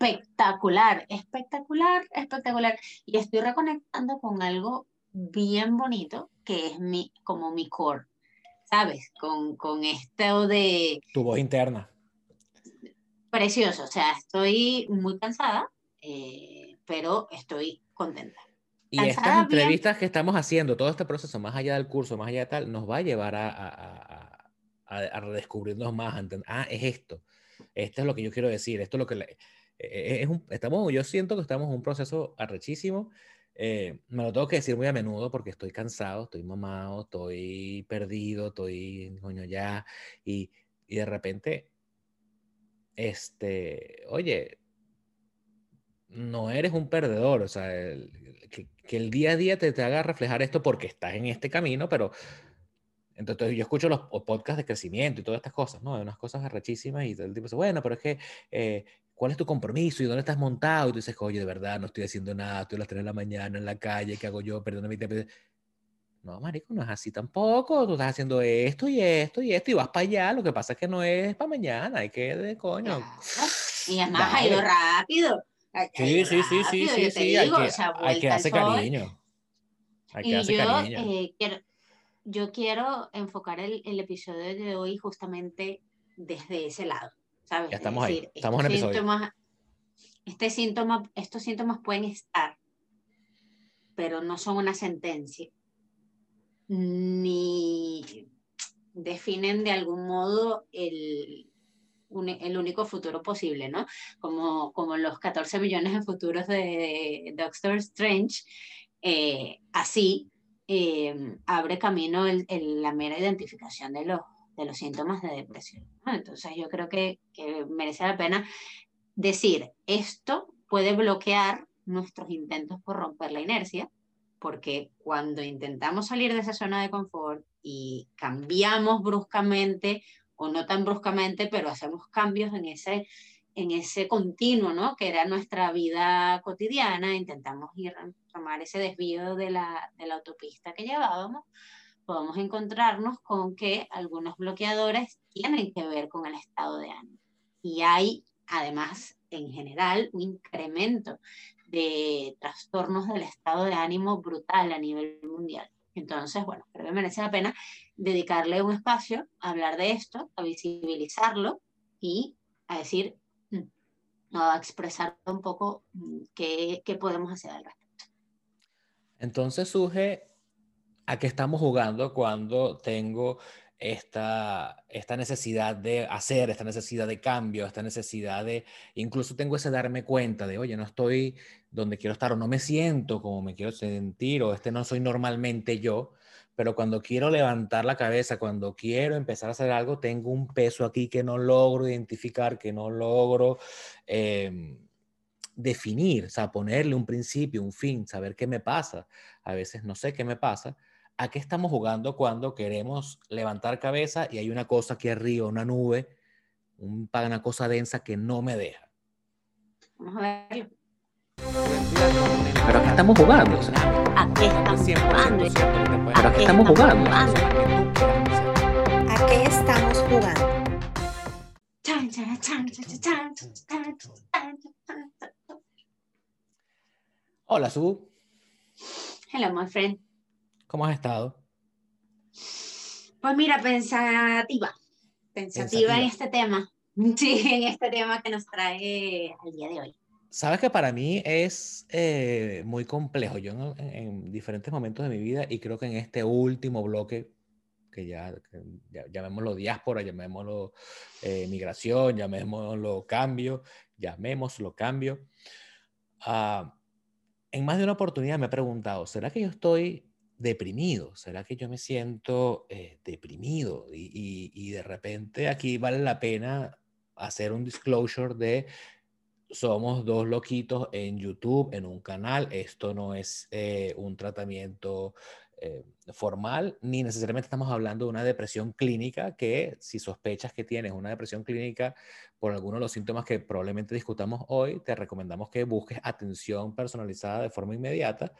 espectacular, espectacular, espectacular. Y estoy reconectando con algo bien bonito que es mi, como mi core, ¿sabes? Con, con esto de... Tu voz interna. Precioso, o sea, estoy muy cansada, eh, pero estoy contenta. Y estas entrevistas que estamos haciendo, todo este proceso, más allá del curso, más allá de tal, nos va a llevar a, a, a, a redescubrirnos más. ah, es esto. Esto es lo que yo quiero decir. Esto es lo que... Le, es un, estamos, yo siento que estamos en un proceso arrechísimo. Eh, me lo tengo que decir muy a menudo porque estoy cansado, estoy mamado, estoy perdido, estoy, coño, ya. Y, y de repente, este, oye, no eres un perdedor, o sea, que, que, el día a día te, te haga reflejar esto porque estás en este camino, pero entonces yo escucho los podcasts de crecimiento y todas estas cosas, ¿no? Hay unas cosas arrechísimas y el tipo dice, bueno, pero es que, eh, ¿cuál es tu compromiso y dónde estás montado? Y tú dices, oye, de verdad, no estoy haciendo nada, estoy a las 3 de la mañana en la calle, ¿qué hago yo? Perdóname. No, marico, no es así tampoco. Tú estás haciendo esto y esto y esto y vas para allá. Lo que pasa es que no es para mañana, hay que de coño. Y además ha ido rápido. Sí, sí, sí, sí, sí, sí, hay, que, hay que hacer cariño. Hay que hacer cariño. Eh, quiero, yo quiero enfocar el, el, episodio de hoy justamente desde ese lado, ¿sabes? Ya estamos ahí, estamos en el episodio. este síntoma, estos síntomas pueden estar, pero no son una sentencia, ni definen de algún modo el, el único futuro posible, ¿no? Como, como los 14 millones de futuros de Doctor Strange, eh, así eh, abre camino el, la mera identificación de los, de los síntomas de depresión. Entonces yo creo que, que merece la pena decir, esto puede bloquear nuestros intentos por romper la inercia, porque cuando intentamos salir de esa zona de confort y cambiamos bruscamente o no tan bruscamente, pero hacemos cambios en ese, en ese continuo, ¿no? Que era nuestra vida cotidiana, intentamos ir a tomar ese desvío de la, de la autopista que llevábamos, podemos encontrarnos con que algunos bloqueadores tienen que ver con el estado de ánimo. Y hay, además, en general, un incremento de trastornos del estado de ánimo brutal a nivel mundial. Entonces, bueno, creo que merece la pena dedicarle un espacio a hablar de esto, a visibilizarlo y a decir, mm, a expresar un poco mm, qué, qué podemos hacer al respecto. Entonces surge a qué estamos jugando cuando tengo esta, esta necesidad de hacer, esta necesidad de cambio, esta necesidad de, incluso tengo ese darme cuenta de, oye, no estoy donde quiero estar o no me siento como me quiero sentir o este no soy normalmente yo, pero cuando quiero levantar la cabeza, cuando quiero empezar a hacer algo, tengo un peso aquí que no logro identificar, que no logro eh, definir, o sea, ponerle un principio, un fin, saber qué me pasa. A veces no sé qué me pasa ¿a qué estamos jugando cuando queremos levantar cabeza y hay una cosa aquí arriba, una nube, una cosa densa que no me deja? Vamos a verlo. Pero ¿a qué estamos jugando? ¿A qué estamos jugando? ¿Pero a qué estamos jugando? ¿A qué estamos jugando? Hola, Su. Hello, my friend. ¿Cómo has estado? Pues mira, pensativa, pensativa, en este tema, sí, en este tema que nos trae al día de hoy. Sabes que para mí es eh, muy complejo. Yo en, diferentes momentos de mi vida y creo que en este último bloque, que ya, llamémoslo diáspora, llamémoslo eh, migración, llamémoslo cambio, llamémoslo cambio, uh, en más de una oportunidad me he preguntado, ¿será que yo estoy deprimido? ¿Será que yo me siento eh, deprimido? Y, y, de repente aquí vale la pena hacer un disclosure de somos dos loquitos en YouTube, en un canal. Esto no es eh, un tratamiento eh, formal, ni necesariamente estamos hablando de una depresión clínica, que si sospechas que tienes una depresión clínica por alguno de los síntomas que probablemente discutamos hoy, te recomendamos que busques atención personalizada de forma inmediata.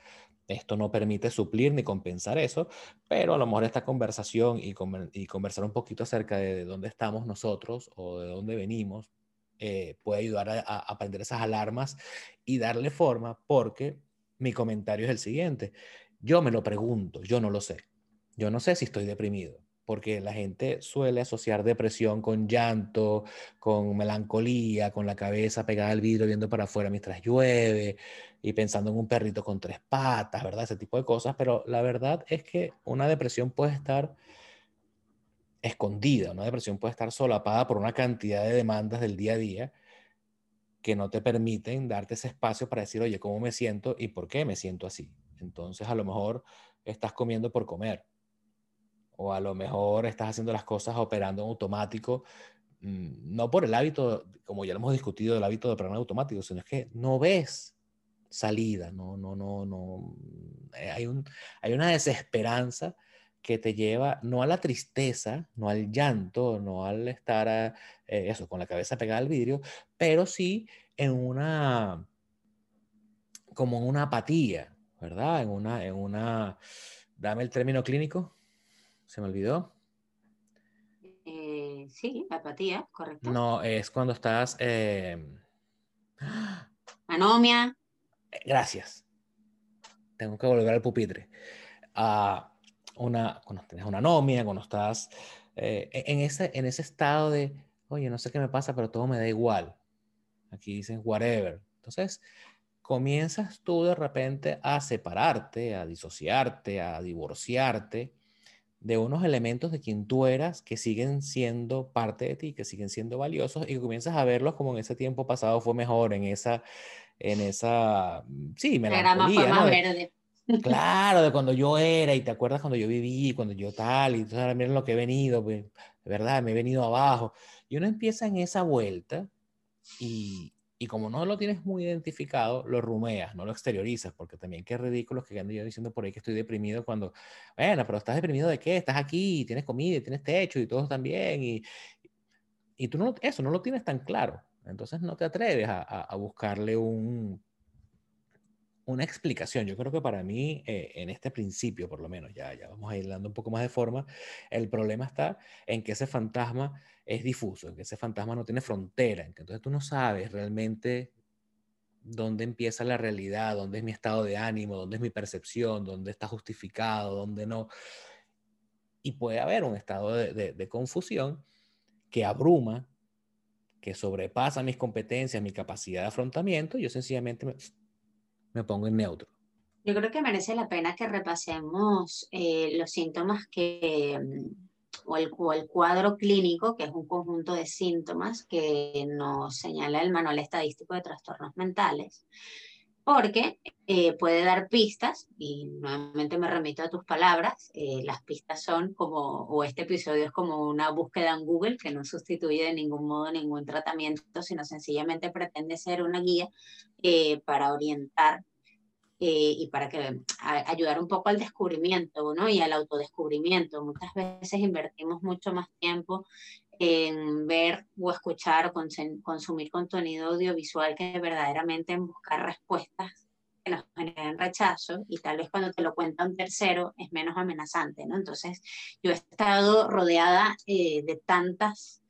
Esto no permite suplir ni compensar eso, pero a lo mejor esta conversación y, conversar un poquito acerca de dónde estamos nosotros o de dónde venimos eh, puede ayudar a aprender esas alarmas y darle forma, porque mi comentario es el siguiente. Yo me lo pregunto, yo no lo sé. Yo no sé si estoy deprimido, porque la gente suele asociar depresión con llanto, con melancolía, con la cabeza pegada al vidrio viendo para afuera mientras llueve y pensando en un perrito con tres patas, ¿verdad? Ese tipo de cosas, pero la verdad es que una depresión puede estar escondida, una depresión puede estar solapada por una cantidad de demandas del día a día que no te permiten darte ese espacio para decir, oye, ¿cómo me siento y por qué me siento así? Entonces, a lo mejor estás comiendo por comer, o a lo mejor estás haciendo las cosas operando en automático, mm, no por el hábito, como ya lo hemos discutido, el hábito de operar en automático, sino es que no ves salida, no, no, no, no. Eh, hay, un, hay una desesperanza que te lleva no a la tristeza, no al llanto, no al estar eh, eso, con la cabeza pegada al vidrio, pero sí en una, como en una apatía, ¿verdad? En una, en una, dame el término clínico, se me olvidó. Eh, sí, apatía, correcto. No, es cuando estás... Eh, Anomia. Gracias. Tengo que volver al pupitre. Uh, una, cuando tienes una anomia, cuando estás eh, en, ese, en ese estado de, oye, no sé qué me pasa, pero todo me da igual. Aquí dicen whatever. Entonces, comienzas tú de repente a separarte, a disociarte, a divorciarte de unos elementos de quien tú eras que siguen siendo parte de ti, que siguen siendo valiosos y comienzas a verlos como en ese tiempo pasado fue mejor, en esa, en esa, sí, melancolía. Era más verde. Claro, de cuando yo era y te acuerdas cuando yo viví, cuando yo tal, y entonces ahora miren lo que he venido, pues, de verdad, me he venido abajo. Y uno empieza en esa vuelta y, y como no lo tienes muy identificado, lo rumeas, no lo exteriorizas, porque también qué ridículo que ando yo diciendo por ahí que estoy deprimido cuando, bueno, pero estás deprimido de qué, estás aquí, tienes comida, tienes techo y todos también, y, y tú no, eso no lo tienes tan claro. Entonces no te atreves a, a buscarle un, una explicación. Yo creo que para mí, eh, en este principio, por lo menos, ya, ya vamos a ir dando un poco más de forma, el problema está en que ese fantasma es difuso, en que ese fantasma no tiene frontera, en que entonces tú no sabes realmente dónde empieza la realidad, dónde es mi estado de ánimo, dónde es mi percepción, dónde está justificado, dónde no. Y puede haber un estado de, confusión que abruma, que sobrepasa mis competencias, mi capacidad de afrontamiento, yo sencillamente me, me pongo en neutro. Yo creo que merece la pena que repasemos eh, los síntomas que, mm, o el, el, cuadro clínico, que es un conjunto de síntomas que nos señala el Manual Estadístico de Trastornos Mentales, porque eh, puede dar pistas, y nuevamente me remito a tus palabras, eh, las pistas son como, o este episodio es como una búsqueda en Google que no sustituye de ningún modo ningún tratamiento, sino sencillamente pretende ser una guía eh, para orientar y para que ayudar un poco al descubrimiento ¿no? y al autodescubrimiento. Muchas veces invertimos mucho más tiempo en ver o escuchar o consumir contenido audiovisual que verdaderamente en buscar respuestas que nos generen rechazo y tal vez cuando te lo cuenta un tercero es menos amenazante, ¿no? Entonces yo he estado rodeada eh, de tantas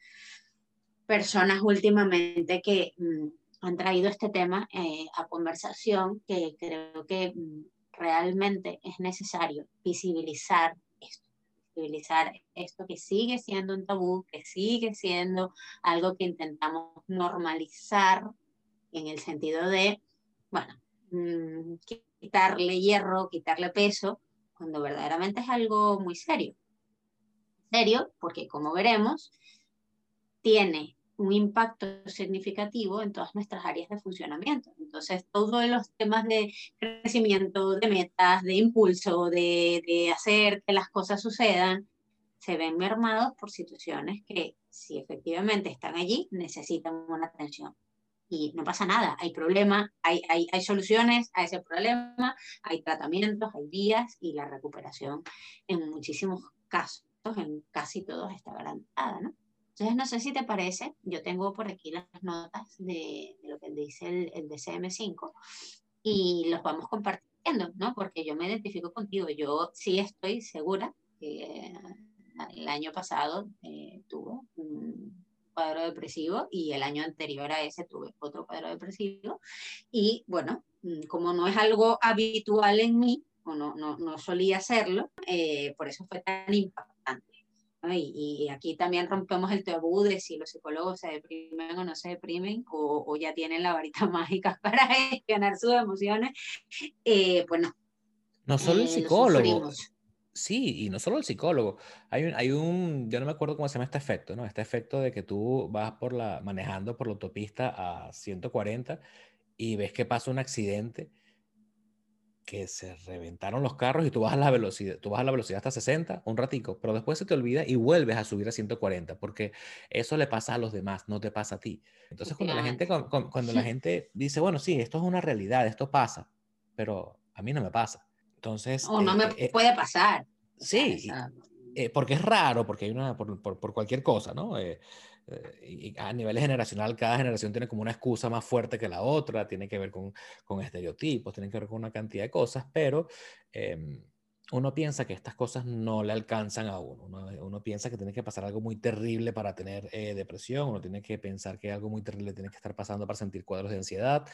personas últimamente que mm, han traído este tema eh, a conversación que creo que mm, realmente es necesario visibilizar visibilizar esto que sigue siendo un tabú, que sigue siendo algo que intentamos normalizar en el sentido de, bueno, mm, quitarle hierro, quitarle peso, cuando verdaderamente es algo muy serio. Serio, porque como veremos, tiene un impacto significativo en todas nuestras áreas de funcionamiento. Entonces, todos los temas de crecimiento, de metas, de impulso, de, de hacer que las cosas sucedan, se ven mermados por situaciones que, si efectivamente están allí, necesitan una atención. Y no pasa nada, hay problema, hay, hay, hay soluciones a ese problema, hay tratamientos, hay vías y la recuperación en muchísimos casos, en casi todos está garantizada, ¿no? Entonces, no sé si te parece, yo tengo por aquí las notas de, lo que dice el, el DCM5 y los vamos compartiendo, ¿no? Porque yo me identifico contigo, yo sí estoy segura que el año pasado eh, tuve cuadro depresivo y el año anterior a ese tuve otro cuadro depresivo. Y bueno, mm, como no es algo habitual en mí, o no, no, no solía hacerlo, eh, por eso fue tan impactante. Y, aquí también rompemos el tabú de si los psicólogos se deprimen o no se deprimen, o, o ya tienen la varita mágica para gestionar sus emociones. Eh, pues no. No solo el eh, psicólogo. Sí, y no solo el psicólogo. Hay un, hay un, yo no me acuerdo cómo se llama este efecto, ¿no? Este efecto de que tú vas por la, manejando por la autopista a 140 y ves que pasa un accidente que se reventaron los carros y tú vas a la velocidad, tú vas a la velocidad hasta 60 un ratico, pero después se te olvida y vuelves a subir a 140 porque eso le pasa a los demás, no te pasa a ti. Entonces cuando la gente cuando la gente dice, bueno, sí, esto es una realidad, esto pasa, pero a mí no me pasa. Entonces o no me eh, eh, puede pasar. Sí, eh, porque es raro, porque hay una por, por, por cualquier cosa, ¿no? Eh, y a nivel generacional, cada generación tiene como una excusa más fuerte que la otra, tiene que ver con, con estereotipos, tiene que ver con una cantidad de cosas, pero em, uno piensa que estas cosas no le alcanzan a uno. Uno, piensa que tiene que pasar algo muy terrible para tener eh, depresión, uno tiene que pensar que algo muy terrible tiene que estar pasando para sentir cuadros de ansiedad,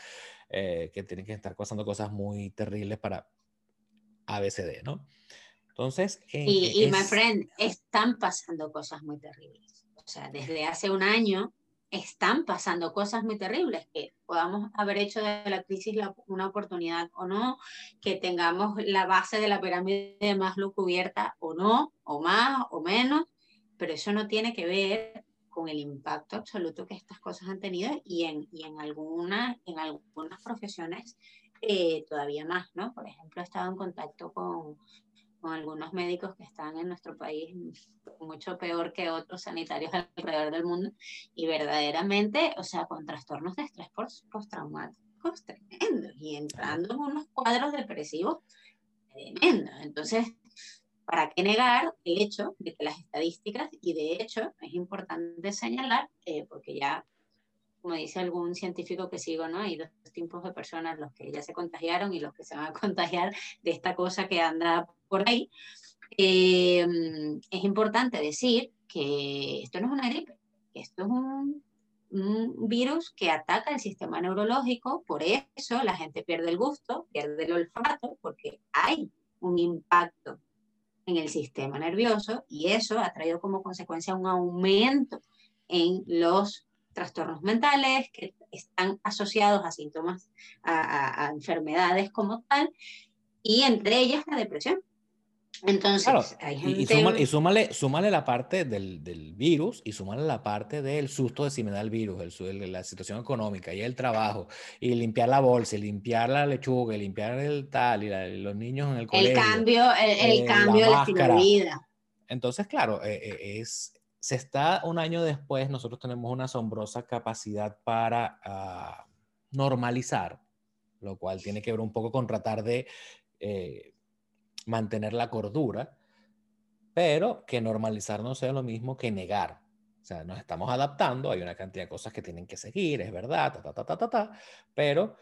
eh, que tiene que estar pasando cosas muy terribles para ABCD, ¿no? Entonces... y, y my friend, están pasando cosas muy terribles o sea, desde hace un año están pasando cosas muy terribles, que podamos haber hecho de la crisis una oportunidad o no, que tengamos la base de la pirámide de Maslow cubierta o no, o más o menos, pero eso no tiene que ver con el impacto absoluto que estas cosas han tenido y en, y en, algunas, en algunas profesiones eh, todavía más, ¿no? Por ejemplo, he estado en contacto con, con algunos médicos que están en nuestro país mucho peor que otros sanitarios alrededor del mundo y verdaderamente, o sea, con trastornos de estrés postraumáticos tremendos y entrando en unos cuadros depresivos tremendos. Entonces, ¿para qué negar el hecho de que las estadísticas, y de hecho es importante señalar, eh, porque ya como dice algún científico que sigo, ¿no? Hay dos tipos de personas, los que ya se contagiaron y los que se van a contagiar de esta cosa que anda por ahí. Eh, es importante decir que esto no es una gripe, esto es un, un virus que ataca el sistema neurológico, por eso la gente pierde el gusto, pierde el olfato, porque hay un impacto en el sistema nervioso y eso ha traído como consecuencia un aumento en los trastornos mentales que están asociados a síntomas, a, enfermedades como tal, y entre ellas la depresión. Entonces, hay gente... y, y, súmale, súmale, la parte del, del, virus y súmale la parte del susto de si me da el virus, el, la situación económica y el trabajo, y limpiar la bolsa, y limpiar la lechuga, y limpiar el tal, y, los niños en el colegio. El cambio, el, eh, cambio del estilo de vida. Entonces, claro, eh, eh, es, se está un año después, nosotros tenemos una asombrosa capacidad para ah, normalizar, lo cual tiene que ver un poco con tratar de eh, mantener la cordura, pero que normalizar no sea lo mismo que negar. O sea, nos estamos adaptando, hay una cantidad de cosas que tienen que seguir, es verdad, ta, ta, ta, ta, ta, ta, pero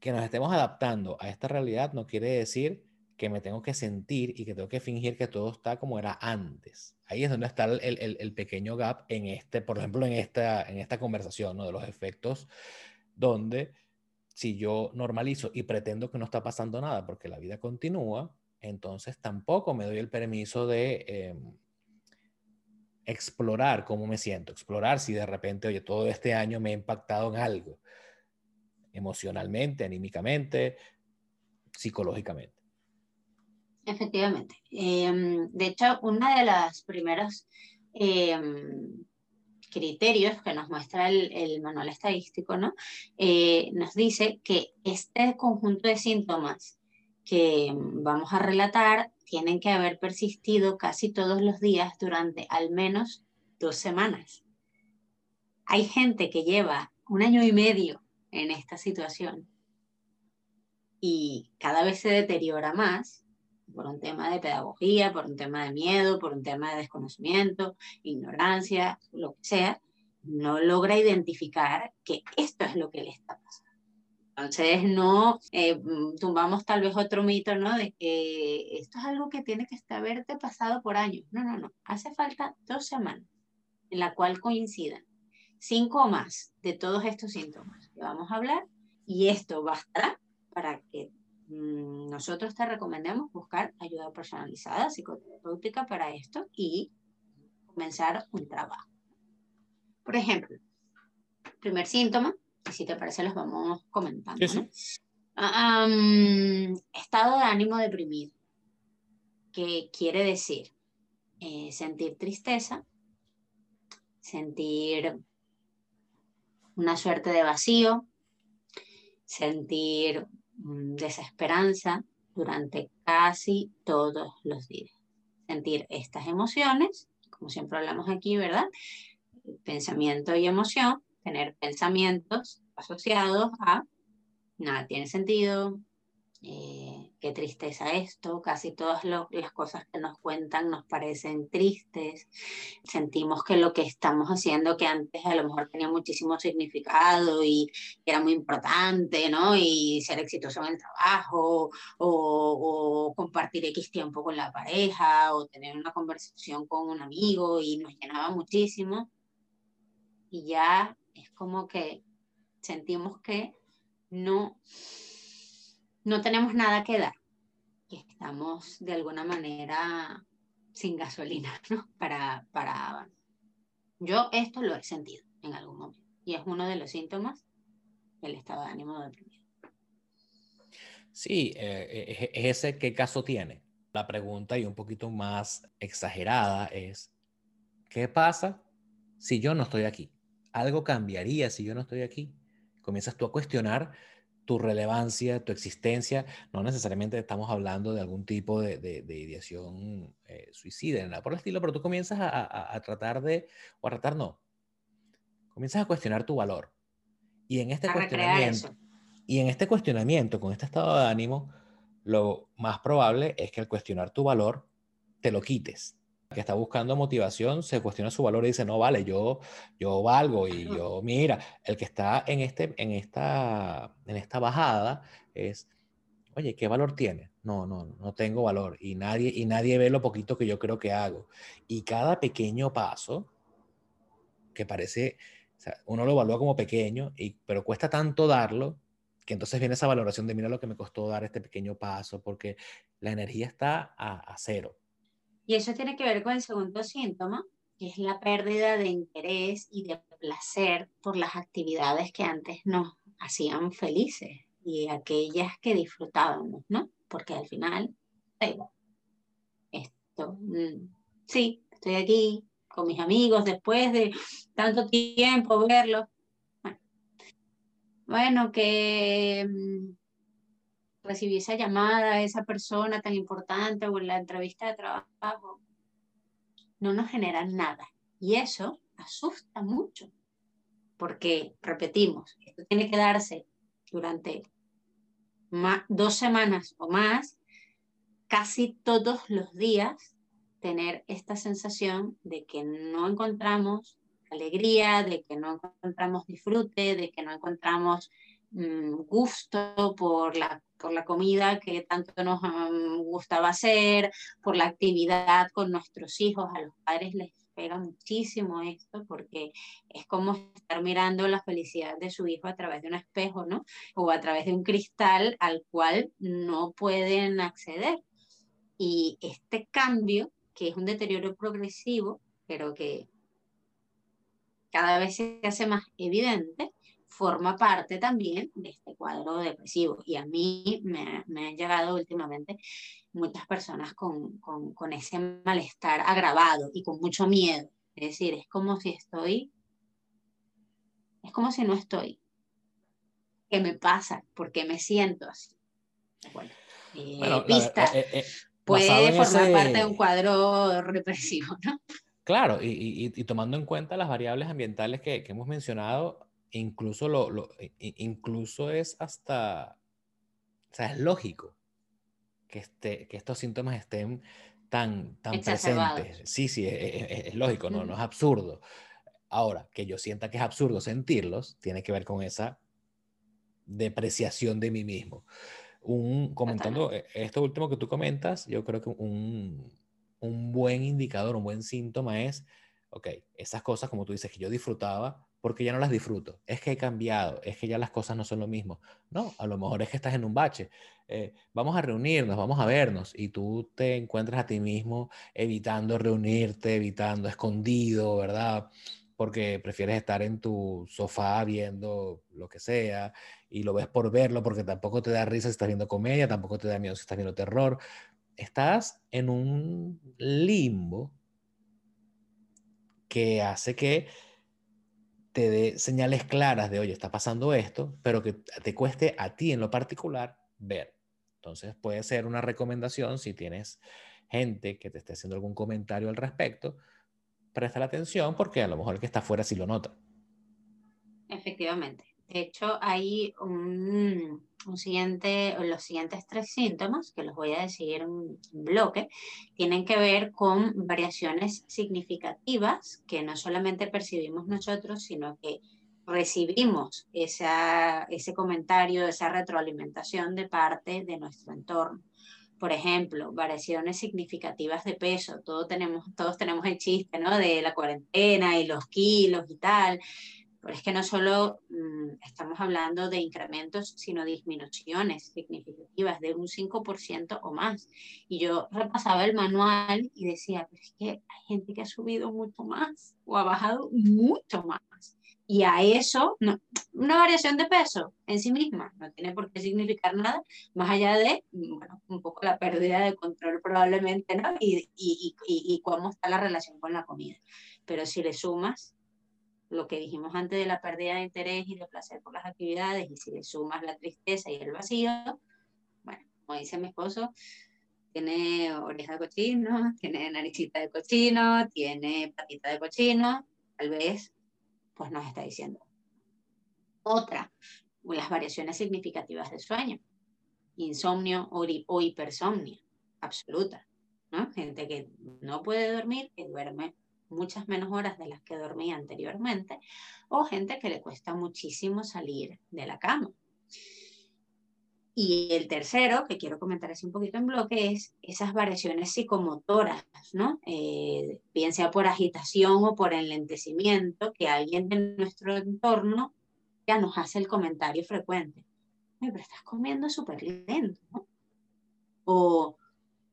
que nos estemos adaptando a esta realidad no quiere decir que me tengo que sentir y que tengo que fingir que todo está como era antes. Ahí es donde está el, el, el pequeño gap en este, por ejemplo, en esta, en esta conversación, ¿no? De los efectos, donde si yo normalizo y pretendo que no está pasando nada porque la vida continúa, entonces tampoco me doy el permiso de em, explorar cómo me siento, explorar si de repente, oye, todo este año me ha impactado en algo, emocionalmente, anímicamente, psicológicamente. Efectivamente. Em, de hecho, uno de los primeros em, criterios que nos muestra el, manual estadístico, ¿no? Eh, nos dice que este conjunto de síntomas que vamos a relatar tienen que haber persistido casi todos los días durante al menos dos semanas. Hay gente que lleva un año y medio en esta situación y cada vez se deteriora más por un tema de pedagogía, por un tema de miedo, por un tema de desconocimiento, ignorancia, lo que sea, no logra identificar que esto es lo que le está pasando. Entonces, no eh, tumbamos tal vez otro mito, ¿no? De que esto es algo que tiene que haberte pasado por años. No, no, no. Hace falta dos semanas en la cual coincidan cinco o más de todos estos síntomas que vamos a hablar y esto bastará para que mm, nosotros te recomendemos buscar ayuda personalizada psicoterapéutica para esto y comenzar un trabajo. Por ejemplo, primer síntoma, y si te parece los vamos comentando. Ah, estado de ánimo deprimido, que quiere decir eh, sentir tristeza, sentir una suerte de vacío, sentir mm, desesperanza durante casi todos los días. Sentir estas emociones, como siempre hablamos aquí, ¿verdad? Pensamiento y emoción, tener pensamientos asociados a nada tiene sentido, eh, qué tristeza esto, casi todas las cosas que nos cuentan nos parecen tristes, sentimos que lo que estamos haciendo, que antes a lo mejor tenía muchísimo significado y era muy importante, ¿no? Y ser exitoso en el trabajo, o, o compartir X tiempo con la pareja, o tener una conversación con un amigo y nos llenaba muchísimo. Y ya es como que sentimos que no no tenemos nada que dar, que estamos de alguna manera sin gasolina, ¿no? Para, para Yo esto lo he sentido en algún momento y es uno de los síntomas del estado de ánimo deprimido. Sí, eh, es ese qué caso tiene. La pregunta y un poquito más exagerada es, ¿qué pasa si yo no estoy aquí? ¿Algo cambiaría si yo no estoy aquí? Comienzas tú a cuestionar tu relevancia, tu existencia. No necesariamente estamos hablando de algún tipo de, de, ideación eh, suicida, nada por el estilo, pero tú comienzas a, a, tratar de, o a tratar no, comienzas a cuestionar tu valor. Y en este cuestionamiento, y en este cuestionamiento, con este estado de ánimo, lo más probable es que al cuestionar tu valor, te lo quites que está buscando motivación se cuestiona su valor y dice, no, vale, yo, yo valgo y yo, mira, el que está en, este, en, esta, en esta bajada es, oye, ¿qué valor tiene? No, no, no tengo valor y nadie, y nadie ve lo poquito que yo creo que hago. Y cada pequeño paso, que parece, uno lo evalúa como pequeño, y, pero cuesta tanto darlo, que entonces viene esa valoración de, mira lo que me costó dar este pequeño paso, porque la energía está a, a cero. Y eso tiene que ver con el segundo síntoma, que es la pérdida de interés y de placer por las actividades que antes nos hacían felices y aquellas que disfrutábamos, ¿no? Porque al final, esto, mm, sí, estoy aquí con mis amigos después de tanto tiempo verlos. Bueno, que mm, recibí esa llamada, esa persona tan importante o en la entrevista de trabajo, no nos genera nada. Y eso asusta mucho, porque, repetimos, esto tiene que darse durante dos semanas o más, casi todos los días, tener esta sensación de que no encontramos alegría, de que no encontramos disfrute, de que no encontramos gusto por la, por la comida que tanto nos mm, gustaba hacer, por la actividad con nuestros hijos. A los padres les pega muchísimo esto porque es como estar mirando la felicidad de su hijo a través de un espejo, ¿no? O a través de un cristal al cual no pueden acceder. Y este cambio, que es un deterioro progresivo, pero que cada vez se hace más evidente, forma parte también de este cuadro depresivo. Y a mí me, me han llegado últimamente muchas personas con, con, con, ese malestar agravado y con mucho miedo. Es decir, es como si estoy, es como si no estoy. ¿Qué me pasa? ¿Por qué me siento así? Bueno, eh, pista. Eh, eh, puede formar parte de un cuadro represivo, ¿no? Claro, y, y, y, tomando en cuenta las variables ambientales que, que hemos mencionado, incluso, lo, incluso es hasta, o sea, es lógico que, este, que estos síntomas estén tan, tan presentes. Sí, sí, e, e, e, es, lógico, no, no es absurdo. Ahora, que yo sienta que es absurdo sentirlos, tiene que ver con esa depreciación de mí mismo. Un, comentando esto último que tú comentas, yo creo que un, un buen indicador, un buen síntoma es ok, esas cosas como tú dices que yo disfrutaba, porque ya no las disfruto. Es que he cambiado, es que ya las cosas no son lo mismo. No, a lo mejor es que estás en un bache. Eh, vamos a reunirnos, vamos a vernos y tú te encuentras a ti mismo evitando reunirte, evitando escondido, ¿verdad? Porque prefieres estar en tu sofá viendo lo que sea y lo ves por verlo porque tampoco te da risa si estás viendo comedia, tampoco te da miedo si estás viendo terror. Estás en un limbo que hace que te dé señales claras de, oye, está pasando esto, pero que te cueste a ti en lo particular ver. Entonces puede ser una recomendación si tienes gente que te esté haciendo algún comentario al respecto, presta la atención porque a lo mejor el que está afuera sí lo nota. Efectivamente. De hecho, hay un, un siguiente, los siguientes tres síntomas, que los voy a decir en bloque, tienen que ver con variaciones significativas que no solamente percibimos nosotros, sino que recibimos esa, ese comentario, esa retroalimentación de parte de nuestro entorno. Por ejemplo, variaciones significativas de peso. Todos tenemos, todos tenemos el chiste, ¿no? De la cuarentena y los kilos y tal. Pero es que no solo mm, estamos hablando de incrementos, sino disminuciones significativas de un 5% o más. Y yo repasaba el manual y decía, pero es que hay gente que ha subido mucho más o ha bajado mucho más. Y a eso, no, una variación de peso en sí misma no tiene por qué significar nada, más allá de, bueno, un poco la pérdida de control probablemente, ¿no? Y, y, y, y cómo está la relación con la comida. Pero si le sumas lo que dijimos antes de la pérdida de interés y de placer por las actividades, y si le sumas la tristeza y el vacío, bueno, como dice mi esposo, tiene oreja de cochino, tiene naricita de cochino, tiene patita de cochino, tal vez, pues nos está diciendo. Otra, las variaciones significativas de sueño, insomnio o, hipersomnia, absoluta, ¿no? Gente que no puede dormir, que duerme muchas menos horas de las que dormía anteriormente, o gente que le cuesta muchísimo salir de la cama. Y el tercero, que quiero comentar así un poquito en bloque, es esas variaciones psicomotoras, ¿no? Eh, bien sea por agitación o por enlentecimiento, que alguien de nuestro entorno ya nos hace el comentario frecuente. pero estás comiendo súper lento, ¿no? O,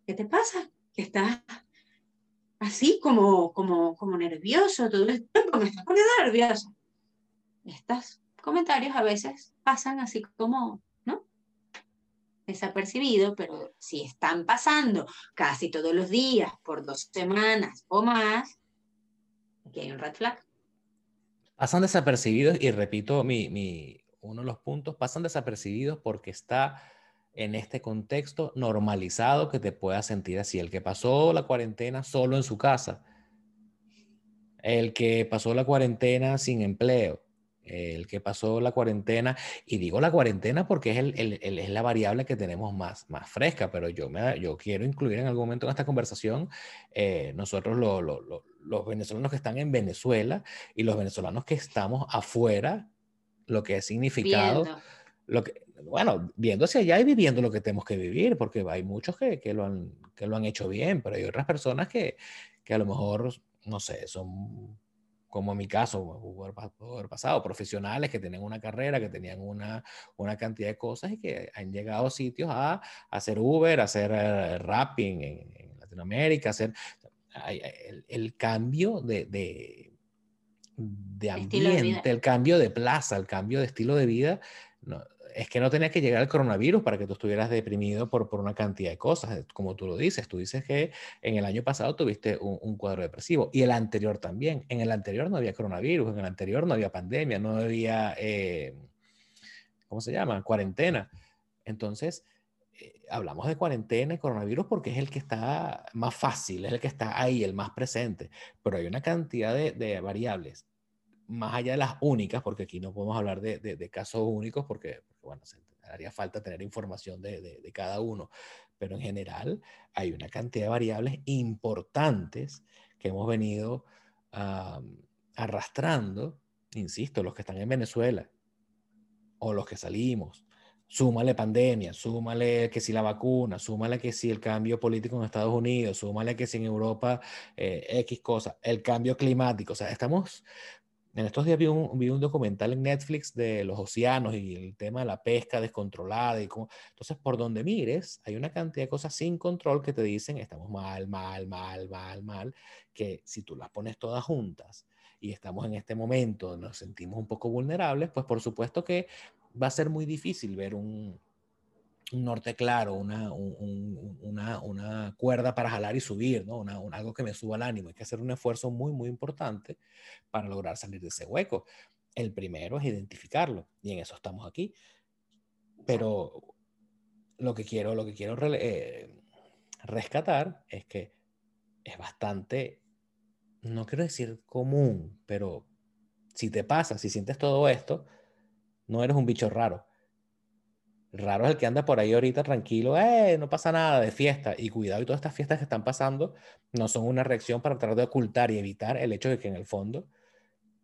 ¿qué te pasa? Que estás así como, como, como nervioso todo el tiempo, me estás poniendo nerviosa. Estos comentarios a veces pasan así como, ¿no? Desapercibido, pero si están pasando casi todos los días por dos semanas o más, aquí hay un red flag. Pasan desapercibidos y repito mi, mi, uno de los puntos, pasan desapercibidos porque está en este contexto normalizado que te puedas sentir así. El que pasó la cuarentena solo en su casa, el que pasó la cuarentena sin empleo, el que pasó la cuarentena, y digo la cuarentena porque es, el, es la variable que tenemos más, más fresca, pero yo, me, yo quiero incluir en algún momento en esta conversación eh, nosotros los venezolanos que están en Venezuela y los venezolanos que estamos afuera, lo que ha significado, lo que, bueno, viendo hacia allá y viviendo lo que tenemos que vivir, porque hay muchos que, que, lo, han, que lo han hecho bien, pero hay otras personas que, que a lo mejor, no sé, son como en mi caso, por pasado, profesionales que tienen una carrera, que tenían una, una cantidad de cosas y que han llegado a sitios a, hacer Uber, a hacer uh, rapping en, Latinoamérica, hacer el, el cambio de, de, de ambiente, el cambio de plaza, el cambio de estilo de vida. No, es que no tenía que llegar el coronavirus para que tú estuvieras deprimido por, por una cantidad de cosas, como tú lo dices. Tú dices que en el año pasado tuviste un, cuadro depresivo y el anterior también. En el anterior no había coronavirus, en el anterior no había pandemia, no había, eh, ¿cómo se llama? Cuarentena. Entonces, eh, hablamos de cuarentena y coronavirus porque es el que está más fácil, es el que está ahí, el más presente, pero hay una cantidad de variables más allá de las únicas, porque aquí no podemos hablar de, de, casos únicos porque, bueno, haría falta tener información de, de, cada uno, pero en general hay una cantidad de variables importantes que hemos venido arrastrando, insisto, los que están en Venezuela o los que salimos Súmale pandemia, súmale que si la vacuna, súmale que si el cambio político en Estados Unidos, súmale que si en Europa eh, X cosa, el cambio climático. O sea, estamos. En estos días vi un, vi un, documental en Netflix de los océanos y el tema de la pesca descontrolada y cómo. Entonces, por donde mires, hay una cantidad de cosas sin control que te dicen estamos mal, mal, mal, mal, mal, que si tú las pones todas juntas y estamos en este momento, nos sentimos un poco vulnerables, pues por supuesto que va a ser muy difícil ver un, norte claro, una, una, cuerda para jalar y subir, ¿no? algo que me suba el ánimo. Hay que hacer un esfuerzo muy, muy importante para lograr salir de ese hueco. El primero es identificarlo y en eso estamos aquí. Pero lo que quiero, lo que quiero eh, rescatar es que es bastante, no quiero decir común, pero si te pasa, si sientes todo esto, no eres un bicho raro. Raro es el que anda por ahí ahorita tranquilo, eh, no pasa nada de fiesta. Y cuidado, y todas estas fiestas que están pasando no son una reacción para tratar de ocultar y evitar el hecho de que en el fondo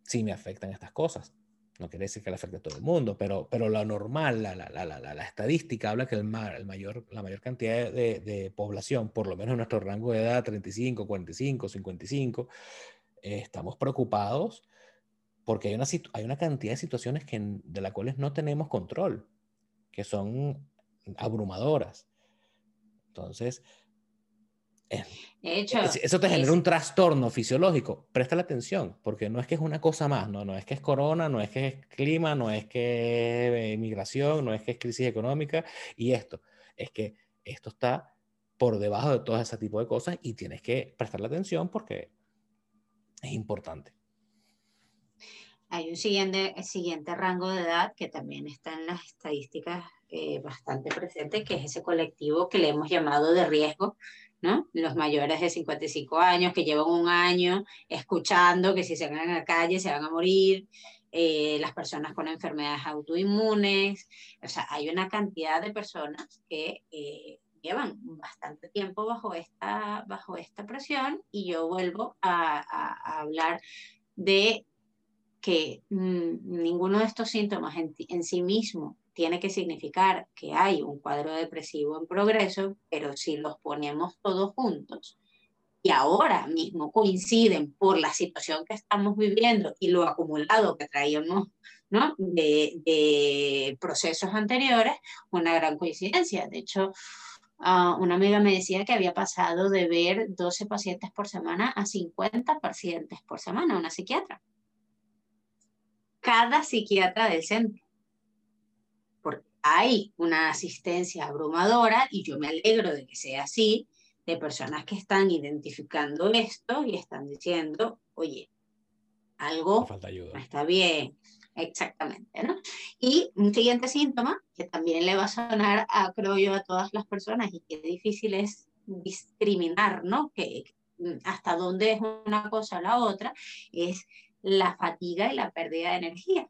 sí me afectan estas cosas. No quiere decir que le afecte a todo el mundo, pero, pero lo normal, la, la, la, la estadística habla que el, el mayor, la mayor cantidad de, de, población, por lo menos en nuestro rango de edad, 35, 45, 55, estamos preocupados porque hay una, hay una cantidad de situaciones que, de las cuales no tenemos control, que son abrumadoras. Entonces, eso te genera un trastorno fisiológico. Presta la atención, porque no es que es una cosa más, no, no es que es corona, no es que es clima, no es que es migración, no es que es crisis económica, y esto, es que esto está por debajo de todo ese tipo de cosas y tienes que prestar la atención porque es importante. Hay un siguiente, siguiente rango de edad que también está en las estadísticas eh, bastante presente, que es ese colectivo que le hemos llamado de riesgo, ¿no? Los mayores de 55 años que llevan un año escuchando que si se van a la calle se van a morir, eh, las personas con enfermedades autoinmunes, o sea, hay una cantidad de personas que eh, llevan bastante tiempo bajo esta, bajo esta presión y yo vuelvo a, a hablar de que mm, ninguno de estos síntomas en, sí mismo tiene que significar que hay un cuadro depresivo en progreso, pero si los ponemos todos juntos y ahora mismo coinciden por la situación que estamos viviendo y lo acumulado que traíamos ¿no? de, procesos anteriores, una gran coincidencia. De hecho, ah, una amiga me decía que había pasado de ver 12 pacientes por semana a 50 pacientes por semana, una psiquiatra cada psiquiatra del centro. Porque hay una asistencia abrumadora y yo me alegro de que sea así, de personas que están identificando esto y están diciendo, oye, algo no está bien. Exactamente, ¿no? Y un siguiente síntoma que también le va a sonar, a, creo yo, a todas las personas y que difícil es discriminar, ¿no? Que hasta dónde es una cosa o la otra, es la fatiga y la pérdida de energía.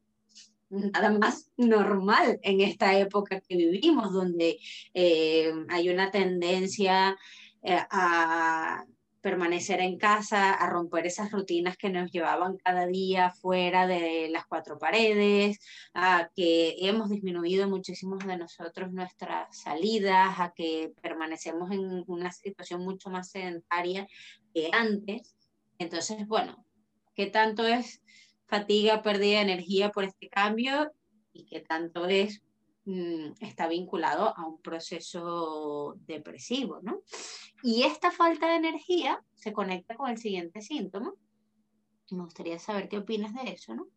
Nada más normal en esta época que vivimos, donde eh, hay una tendencia eh, a permanecer en casa, a romper esas rutinas que nos llevaban cada día fuera de las cuatro paredes, a que hemos disminuido muchísimos de nosotros nuestras salidas, a que permanecemos en una situación mucho más sedentaria que antes. Entonces, bueno, qué tanto es fatiga, pérdida de energía por este cambio y qué tanto es mm, está vinculado a un proceso depresivo, ¿no? Y esta falta de energía se conecta con el siguiente síntoma. Me gustaría saber qué opinas de eso, ¿no?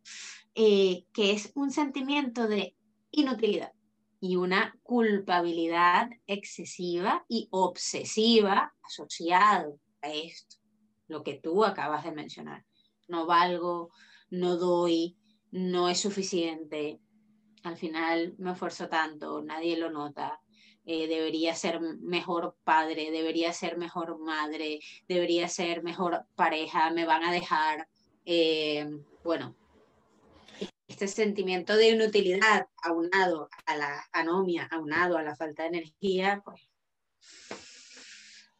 Eh, que es un sentimiento de inutilidad y una culpabilidad excesiva y obsesiva asociado a esto, lo que tú acabas de mencionar no valgo, no doy, no es suficiente, al final me esfuerzo tanto, nadie lo nota, eh, debería ser mejor padre, debería ser mejor madre, debería ser mejor pareja, me van a dejar. Eh, bueno, este sentimiento de inutilidad aunado a la anomia, aunado a la falta de energía, pues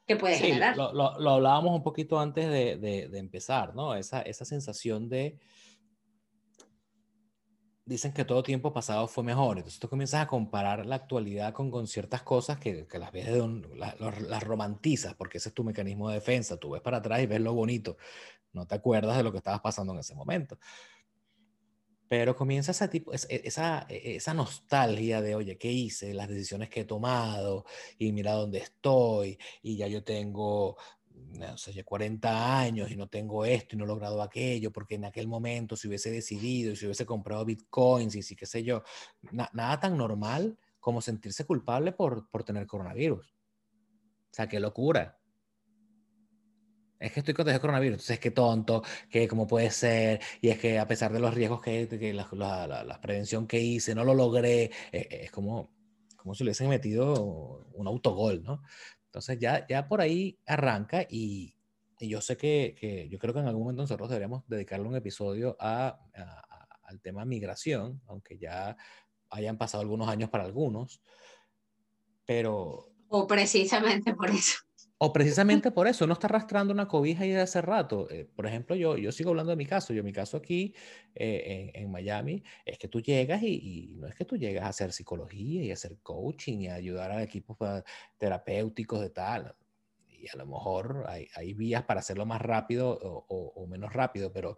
que puede generar. Lo, lo, hablábamos un poquito antes de, de, empezar, ¿no? Esa, esa sensación de, dicen que todo tiempo pasado fue mejor. Entonces tú comienzas a comparar la actualidad con, con ciertas cosas que, que las ves de las romantizas, porque ese es tu mecanismo de defensa. Tú ves para atrás y ves lo bonito. No te acuerdas de lo que estabas pasando en ese momento. Pero comienza esa, tipo, esa, e, esa nostalgia de, oye, ¿qué hice? Las decisiones que he tomado y mira dónde estoy y ya yo tengo no sé, ya 40 años y no tengo esto y no he logrado aquello, porque en aquel momento si hubiese decidido y si hubiese comprado bitcoins y si qué sé yo, nada tan normal como sentirse culpable por, por tener coronavirus. O sea, qué locura. Es que estoy contagiado de coronavirus, entonces qué tonto, que cómo puede ser, y es que a pesar de los riesgos que, que la, la, la, prevención que hice, no lo logré, eh, es como, como si le hubiesen metido un autogol, ¿no? Entonces ya, ya por ahí arranca y, y yo sé que, que, yo creo que en algún momento nosotros deberíamos dedicarle un episodio a, al tema migración, aunque ya hayan pasado algunos años para algunos, pero... O precisamente por eso. O precisamente por eso, no está arrastrando una cobija ahí de hace rato. Eh, por ejemplo, yo, yo sigo hablando de mi caso. Yo, mi caso aquí eh, en, en, Miami es que tú llegas y, y, no es que tú llegas a hacer psicología y a hacer coaching y a ayudar a equipos terapéuticos de tal. Y a lo mejor hay, hay vías para hacerlo más rápido o, o, o, menos rápido, pero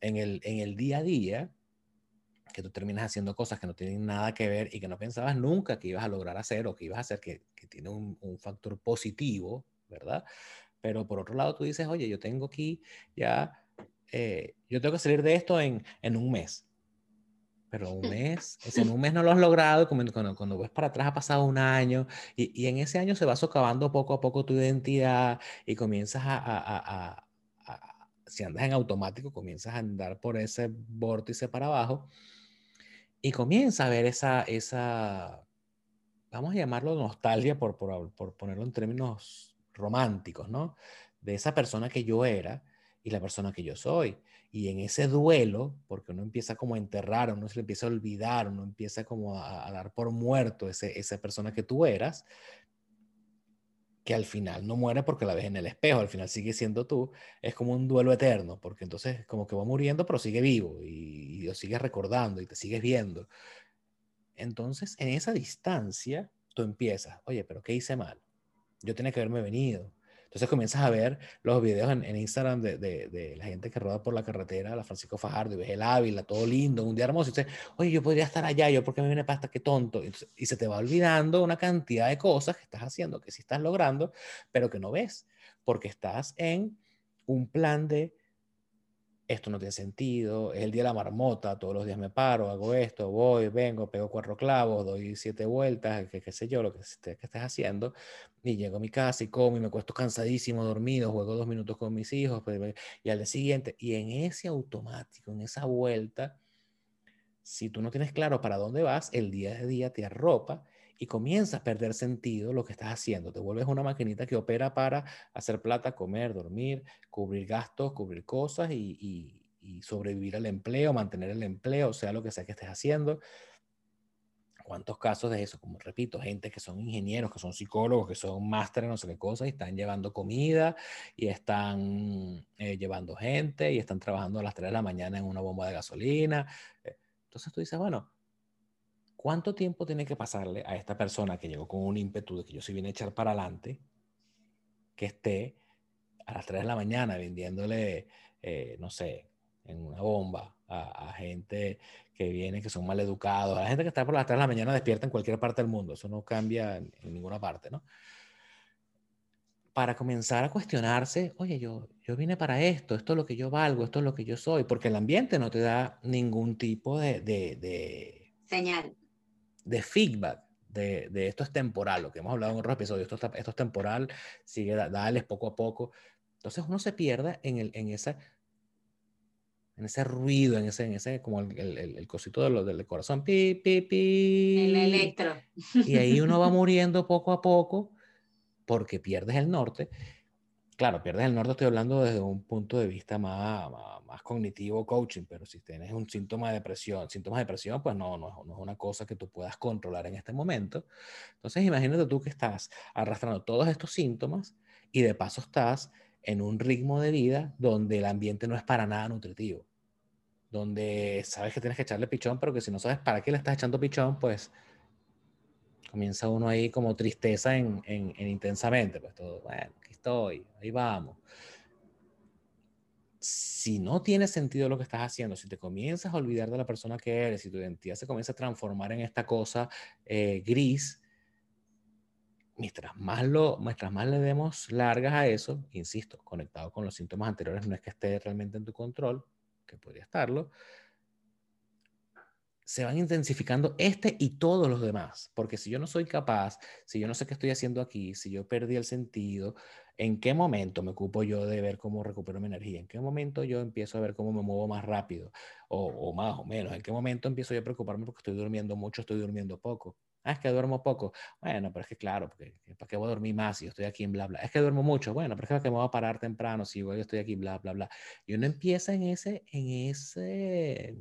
en el, en el día a día, que tú terminas haciendo cosas que no tienen nada que ver y que no pensabas nunca que ibas a lograr hacer o que ibas a hacer, que, que tiene un, un factor positivo ¿verdad? Pero por otro lado tú dices, oye, yo tengo aquí ya, eh, yo tengo que salir de esto en, en un mes. Pero un mes, es en un mes no lo has logrado, cuando, cuando, ves para atrás ha pasado un año y, y, en ese año se va socavando poco a poco tu identidad y comienzas a, a, a, a, si andas en automático, comienzas a andar por ese vórtice para abajo y comienza a ver esa, esa, vamos a llamarlo nostalgia por, por, por ponerlo en términos románticos, ¿no? De esa persona que yo era y la persona que yo soy. Y en ese duelo, porque uno empieza como a enterrar, uno se le empieza a olvidar, uno empieza como a, dar por muerto ese, esa persona que tú eras, que al final no muere porque la ves en el espejo, al final sigue siendo tú, es como un duelo eterno, porque entonces como que va muriendo, pero sigue vivo y, y lo sigues recordando y te sigues viendo. Entonces, en esa distancia, tú empiezas, oye, pero ¿qué hice mal? Yo tenía que haberme venido. Entonces comienzas a ver los videos en, en Instagram de, de, de, la gente que roda por la carretera, la Francisco Fajardo, y ves el Ávila, todo lindo, un día hermoso, y dices, oye, yo podría estar allá, yo porque me viene pasta, qué tonto. Entonces, y se te va olvidando una cantidad de cosas que estás haciendo, que sí estás logrando, pero que no ves, porque estás en un plan de esto no tiene sentido, es el día de la marmota, todos los días me paro, hago esto, voy, vengo, pego cuatro clavos, doy siete vueltas, qué, sé yo, lo que estés, que estés haciendo, y llego a mi casa y como y me cuesto cansadísimo, dormido, juego dos minutos con mis hijos, pues, y al día siguiente, y en ese automático, en esa vuelta, si tú no tienes claro para dónde vas, el día de día te arropa y comienzas a perder sentido lo que estás haciendo. Te vuelves una maquinita que opera para hacer plata, comer, dormir, cubrir gastos, cubrir cosas y, y, y sobrevivir al empleo, mantener el empleo, sea lo que sea que estés haciendo. ¿Cuántos casos de eso? Como repito, gente que son ingenieros, que son psicólogos, que son másteres, no sé qué cosas, y están llevando comida, y están eh, llevando gente, y están trabajando a las 3 de la mañana en una bomba de gasolina. Eh, entonces tú dices, bueno, ¿Cuánto tiempo tiene que pasarle a esta persona que llegó con un ímpetu de que yo se viene a echar para adelante, que esté a las 3 de la mañana vendiéndole, eh, no sé, en una bomba a, a, gente que viene, que son mal educados, a la gente que está por las 3 de la mañana despierta en cualquier parte del mundo, eso no cambia en ninguna parte, ¿no? Para comenzar a cuestionarse, oye, yo, yo vine para esto, esto es lo que yo valgo, esto es lo que yo soy, porque el ambiente no te da ningún tipo de, de, de señal de feedback de, de, esto es temporal, lo que hemos hablado en otros episodios, esto, esto es temporal, sigue, dales poco a poco. Entonces uno se pierde en, el, en, esa, en ese ruido, en ese, en ese como el, el, el cosito de lo, del corazón, pi, pi, pi. El electro. Y ahí uno va muriendo poco a poco porque pierdes el norte claro, pierdes el norte, estoy hablando desde un punto de vista más, más, más, cognitivo, coaching, pero si tienes un síntoma de depresión, síntomas de depresión, pues no, no, no, es una cosa que tú puedas controlar en este momento. Entonces, imagínate tú que estás arrastrando todos estos síntomas y de paso estás en un ritmo de vida donde el ambiente no es para nada nutritivo donde sabes que tienes que echarle pichón, pero que si no sabes para qué le estás echando pichón, pues comienza uno ahí como tristeza en, en, intensamente, pues todo, bueno, estoy, ahí vamos. Si no tiene sentido lo que estás haciendo, si te comienzas a olvidar de la persona que eres, si tu identidad se comienza a transformar en esta cosa eh, gris, mientras más, lo, mientras más le demos largas a eso, insisto, conectado con los síntomas anteriores, no es que esté realmente en tu control, que podría estarlo, se van intensificando este y todos los demás. Porque si yo no soy capaz, si yo no sé qué estoy haciendo aquí, si yo perdí el sentido, ¿en qué momento me ocupo yo de ver cómo recupero mi energía? ¿En qué momento yo empiezo a ver cómo me muevo más rápido o, o más o menos? ¿En qué momento empiezo yo a preocuparme porque estoy durmiendo mucho, estoy durmiendo poco? Ah, es que duermo poco. Bueno, pero es que claro, porque, ¿para qué voy a dormir más si yo estoy aquí en bla, bla? Es que duermo mucho. Bueno, pero es que me voy a parar temprano si yo estoy aquí, bla, bla, bla. Y uno empieza en ese, en ese,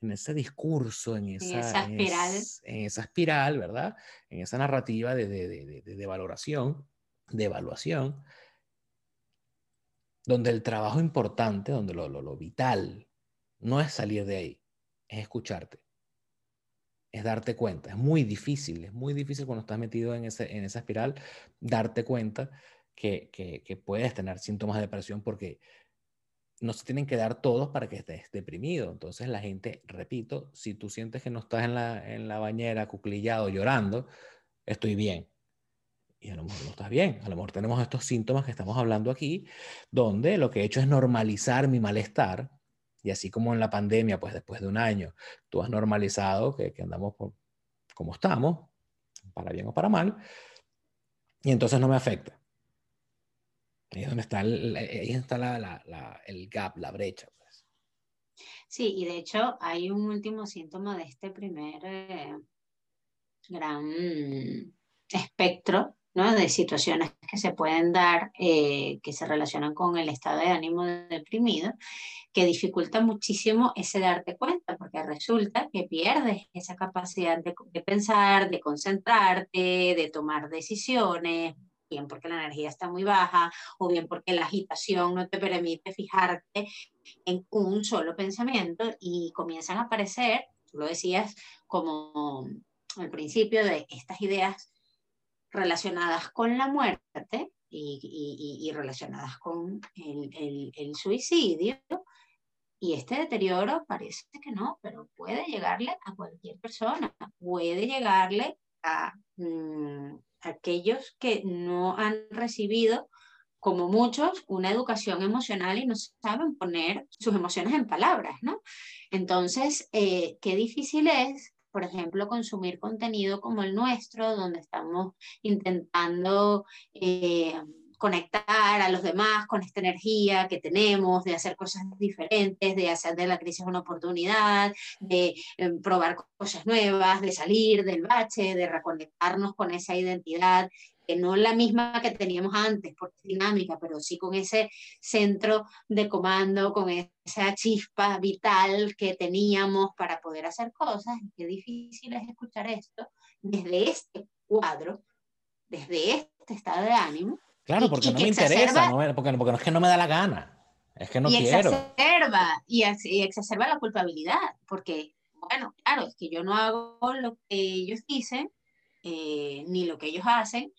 en ese discurso, en esa, espiral. En, esa espiral, ¿verdad? En esa narrativa de, de, de, de, valoración, de evaluación, donde el trabajo importante, donde lo, lo, lo vital, no es salir de ahí, es escucharte es darte cuenta. Es muy difícil, es muy difícil cuando estás metido en, ese, en esa espiral, darte cuenta que, que, puedes tener síntomas de depresión porque no se tienen que dar todos para que estés deprimido. Entonces la gente, repito, si tú sientes que no estás en la, en la bañera cuclillado llorando, estoy bien. Y a lo mejor no estás bien. A lo mejor tenemos estos síntomas que estamos hablando aquí, donde lo que he hecho es normalizar mi malestar, y así como en la pandemia, pues después de un año, tú has normalizado que, que andamos como estamos, para bien o para mal, y entonces no me afecta. Ahí es donde está el, ahí está la, el gap, la brecha. Pues. Sí, y de hecho hay un último síntoma de este primer eh, gran espectro ¿no? de situaciones que se pueden dar eh, que se relacionan con el estado de ánimo deprimido, que dificulta muchísimo ese darte cuenta, porque resulta que pierdes esa capacidad de, pensar, de concentrarte, de tomar decisiones, bien porque la energía está muy baja o bien porque la agitación no te permite fijarte en un solo pensamiento y comienzan a aparecer, tú lo decías como al principio, de estas ideas relacionadas con la muerte y, relacionadas con el, el, suicidio, y este deterioro parece que no, pero puede llegarle a cualquier persona, puede llegarle a mm, aquellos que no han recibido, como muchos, una educación emocional y no saben poner sus emociones en palabras, ¿no? Entonces, eh, qué difícil es por ejemplo, consumir contenido como el nuestro, donde estamos intentando eh, conectar a los demás con esta energía que tenemos, de hacer cosas diferentes, de hacer de la crisis una oportunidad, de eh, probar cosas nuevas, de salir del bache, de reconectarnos con esa identidad que no la misma que teníamos antes, es dinámica, pero sí con ese centro de comando, con esa chispa vital que teníamos para poder hacer cosas. Qué difícil es escuchar esto desde este cuadro, desde este estado de ánimo, Claro, porque no me interesa, porque, no es que no me da la gana. Es que no y quiero. Exacerba, y, y exacerba la culpabilidad, porque, bueno, claro, es que yo no hago lo que ellos dicen, eh, ni lo que ellos hacen,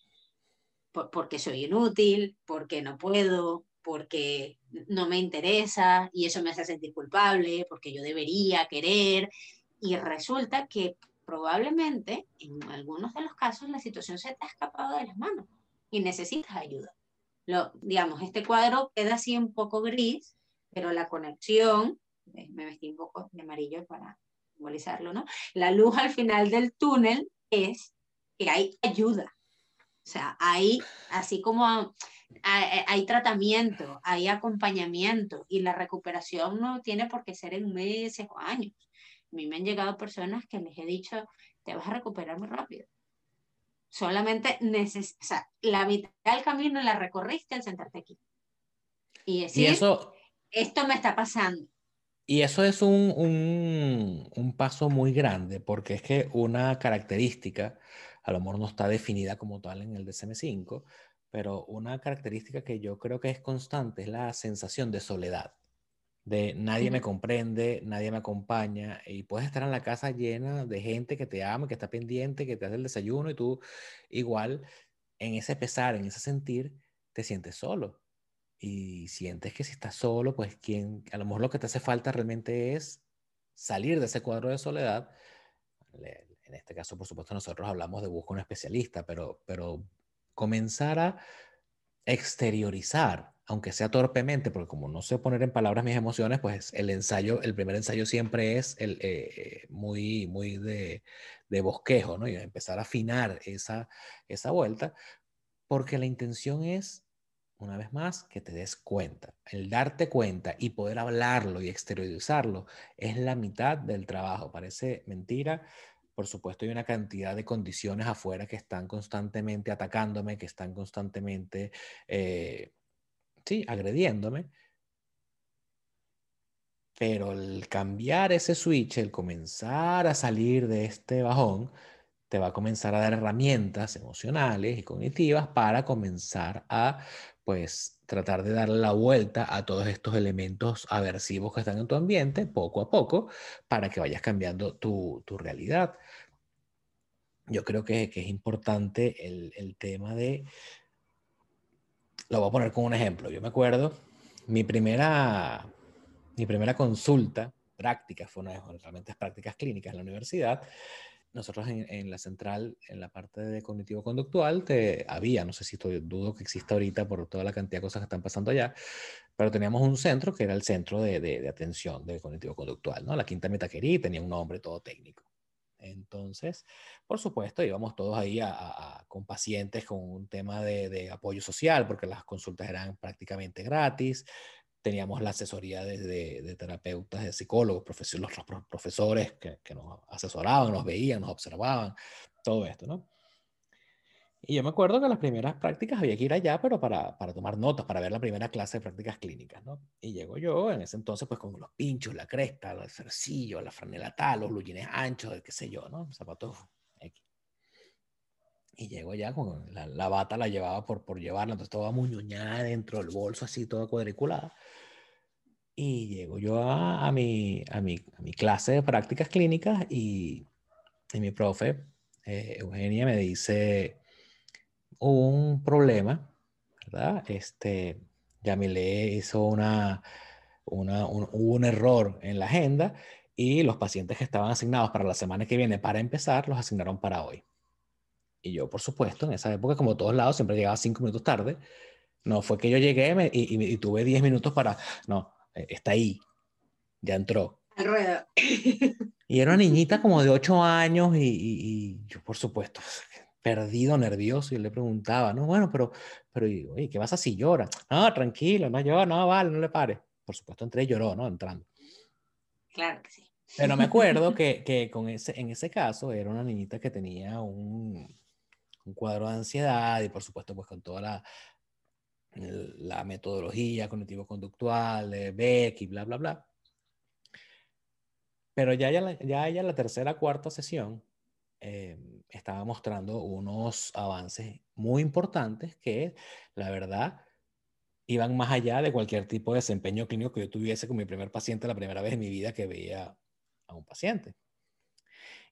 porque soy inútil, porque no puedo, porque no me interesa, y eso me hace sentir culpable, porque yo debería querer, y resulta que probablemente en algunos de los casos la situación se te ha escapado de las manos y necesitas ayuda. Lo, digamos, este cuadro queda así un poco gris, pero la conexión, me vestí un poco de amarillo para simbolizarlo, ¿no? La luz al final del túnel es que hay ayuda. O sea, hay, así como hay, tratamiento, hay acompañamiento y la recuperación no tiene por qué ser en meses o años. A mí me han llegado personas que les he dicho, te vas a recuperar muy rápido. Solamente neces o sea, la mitad del camino la recorriste al sentarte aquí. Y decir, eso, esto me está pasando. Y eso es un, un, un, paso muy grande, porque es que una característica, a lo mejor no está definida como tal en el DSM-5, pero una característica que yo creo que es constante es la sensación de soledad. De nadie me comprende, nadie me acompaña y puedes estar en la casa llena de gente que te ama, que está pendiente, que te hace el desayuno y tú igual en ese pesar, en ese sentir, te sientes solo. Y sientes que si estás solo, pues quien, a lo mejor lo que te hace falta realmente es salir de ese cuadro de soledad. En este caso, por supuesto, nosotros hablamos de buscar un especialista, pero, pero comenzar a exteriorizar aunque sea torpemente, porque como no sé poner en palabras mis emociones, pues el ensayo, el primer ensayo siempre es el, eh, muy, muy de, de, bosquejo, ¿no? Y empezar a afinar esa, esa vuelta, porque la intención es, una vez más, que te des cuenta. El darte cuenta y poder hablarlo y exteriorizarlo es la mitad del trabajo. Parece mentira. Por supuesto, hay una cantidad de condiciones afuera que están constantemente atacándome, que están constantemente... Eh, sí, agrediéndome. Pero el cambiar ese switch, el comenzar a salir de este bajón, te va a comenzar a dar herramientas emocionales y cognitivas para comenzar a, pues, tratar de darle la vuelta a todos estos elementos aversivos que están en tu ambiente, poco a poco, para que vayas cambiando tu, realidad. Yo creo que, es importante el, el tema de lo voy a poner con un ejemplo. Yo me acuerdo, mi primera, mi primera consulta práctica fue una de realmente prácticas clínicas en la universidad. Nosotros en, la central, en la parte de cognitivo-conductual, te, había, no sé si estoy, dudo que exista ahorita por toda la cantidad de cosas que están pasando allá, pero teníamos un centro que era el centro de, de, de atención de cognitivo-conductual, ¿no? La Quinta Metaquerí tenía un nombre todo técnico. Entonces, por supuesto, íbamos todos ahí con pacientes con un tema de, apoyo social, porque las consultas eran prácticamente gratis. Teníamos la asesoría de, terapeutas, de psicólogos, profesores, los profesores que nos asesoraban, nos veían, nos observaban, todo esto, ¿no? Y yo me acuerdo que las primeras prácticas había que ir allá, pero para, para, tomar notas, para ver la primera clase de prácticas clínicas, ¿no? Y llego yo en ese entonces, pues con los pinchos, la cresta, el cercillo, la franela tal, los lujines anchos, qué sé yo, ¿no? Zapatos X. Y llego allá con la, la, bata, la llevaba por, por llevarla, entonces toda muñoñada dentro del bolso, así, toda cuadriculada. Y llego yo a, a, mi, a, mi, a mi clase de prácticas clínicas y, y mi profe, eh, Eugenia, me dice un problema, ¿verdad? Este, Yamile hizo una, una un, hubo un error en la agenda y los pacientes que estaban asignados para la semana que viene para empezar los asignaron para hoy. Y yo, por supuesto, en esa época, como todos lados, siempre llegaba cinco minutos tarde. No fue que yo llegué y, tuve diez minutos para, no, eh, está ahí, ya entró. Y era una niñita como de ocho años y, y yo, por supuesto, perdido, nervioso, y le preguntaba, no, bueno, pero, pero, oye, ¿qué pasa si llora? No, tranquilo, no llora, no, vale, no le pare. Por supuesto, entré y lloró, ¿no? Entrando. Claro que sí. Pero me acuerdo que, que con ese, en ese caso era una niñita que tenía un, un cuadro de ansiedad y por supuesto pues con toda la, la metodología cognitivo-conductual Beck y bla, bla, bla. Pero ya ya, ya ya la tercera, cuarta sesión, eh, estaba mostrando unos avances muy importantes que, la verdad, iban más allá de cualquier tipo de desempeño clínico que yo tuviese con mi primer paciente la primera vez en mi vida que veía a un paciente.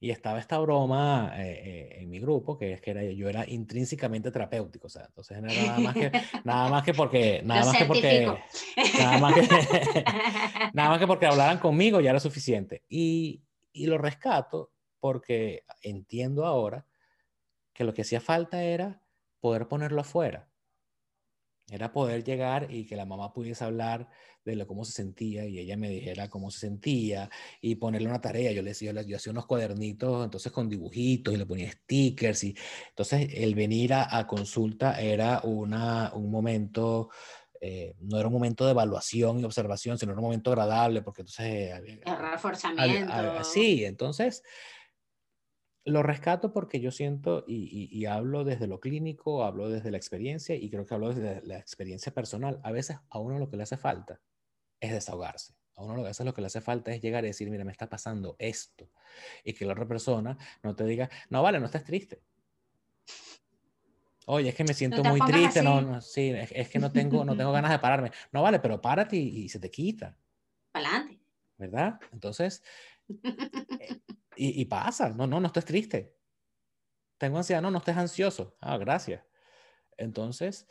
Y estaba esta broma eh, eh, en mi grupo, que es que era, yo era intrínsecamente terapéutico, o sea, entonces nada más que, nada más que porque, nada más que porque, nada más que, nada más que porque hablaran conmigo ya era suficiente. Y, y lo rescato porque entiendo ahora que lo que hacía falta era poder ponerlo afuera. Era poder llegar y que la mamá pudiese hablar de lo, cómo se sentía y ella me dijera cómo se sentía y ponerle una tarea. Yo le decía, yo, hacía unos cuadernitos entonces con dibujitos y le ponía stickers y entonces el venir a, consulta era una, un momento eh, no era un momento de evaluación y observación, sino era un momento agradable, porque entonces... el reforzamiento. sí, entonces lo rescato porque yo siento y, hablo desde lo clínico, hablo desde la experiencia y creo que hablo desde la experiencia personal. A veces a uno lo que le hace falta es desahogarse. A uno a veces lo que le hace falta es llegar y decir, mira, me está pasando esto. Y que la otra persona no te diga, no, vale, no estés triste. Oye, es que me siento muy triste, no, sí, es, que no tengo, no tengo ganas de pararme. No, vale, pero párate y, y se te quita. Para adelante. ¿Verdad? Entonces, eh, y, y, pasa, no, no, no estés triste. Tengo ansiedad, no, no estés ansioso. Ah, gracias. Entonces,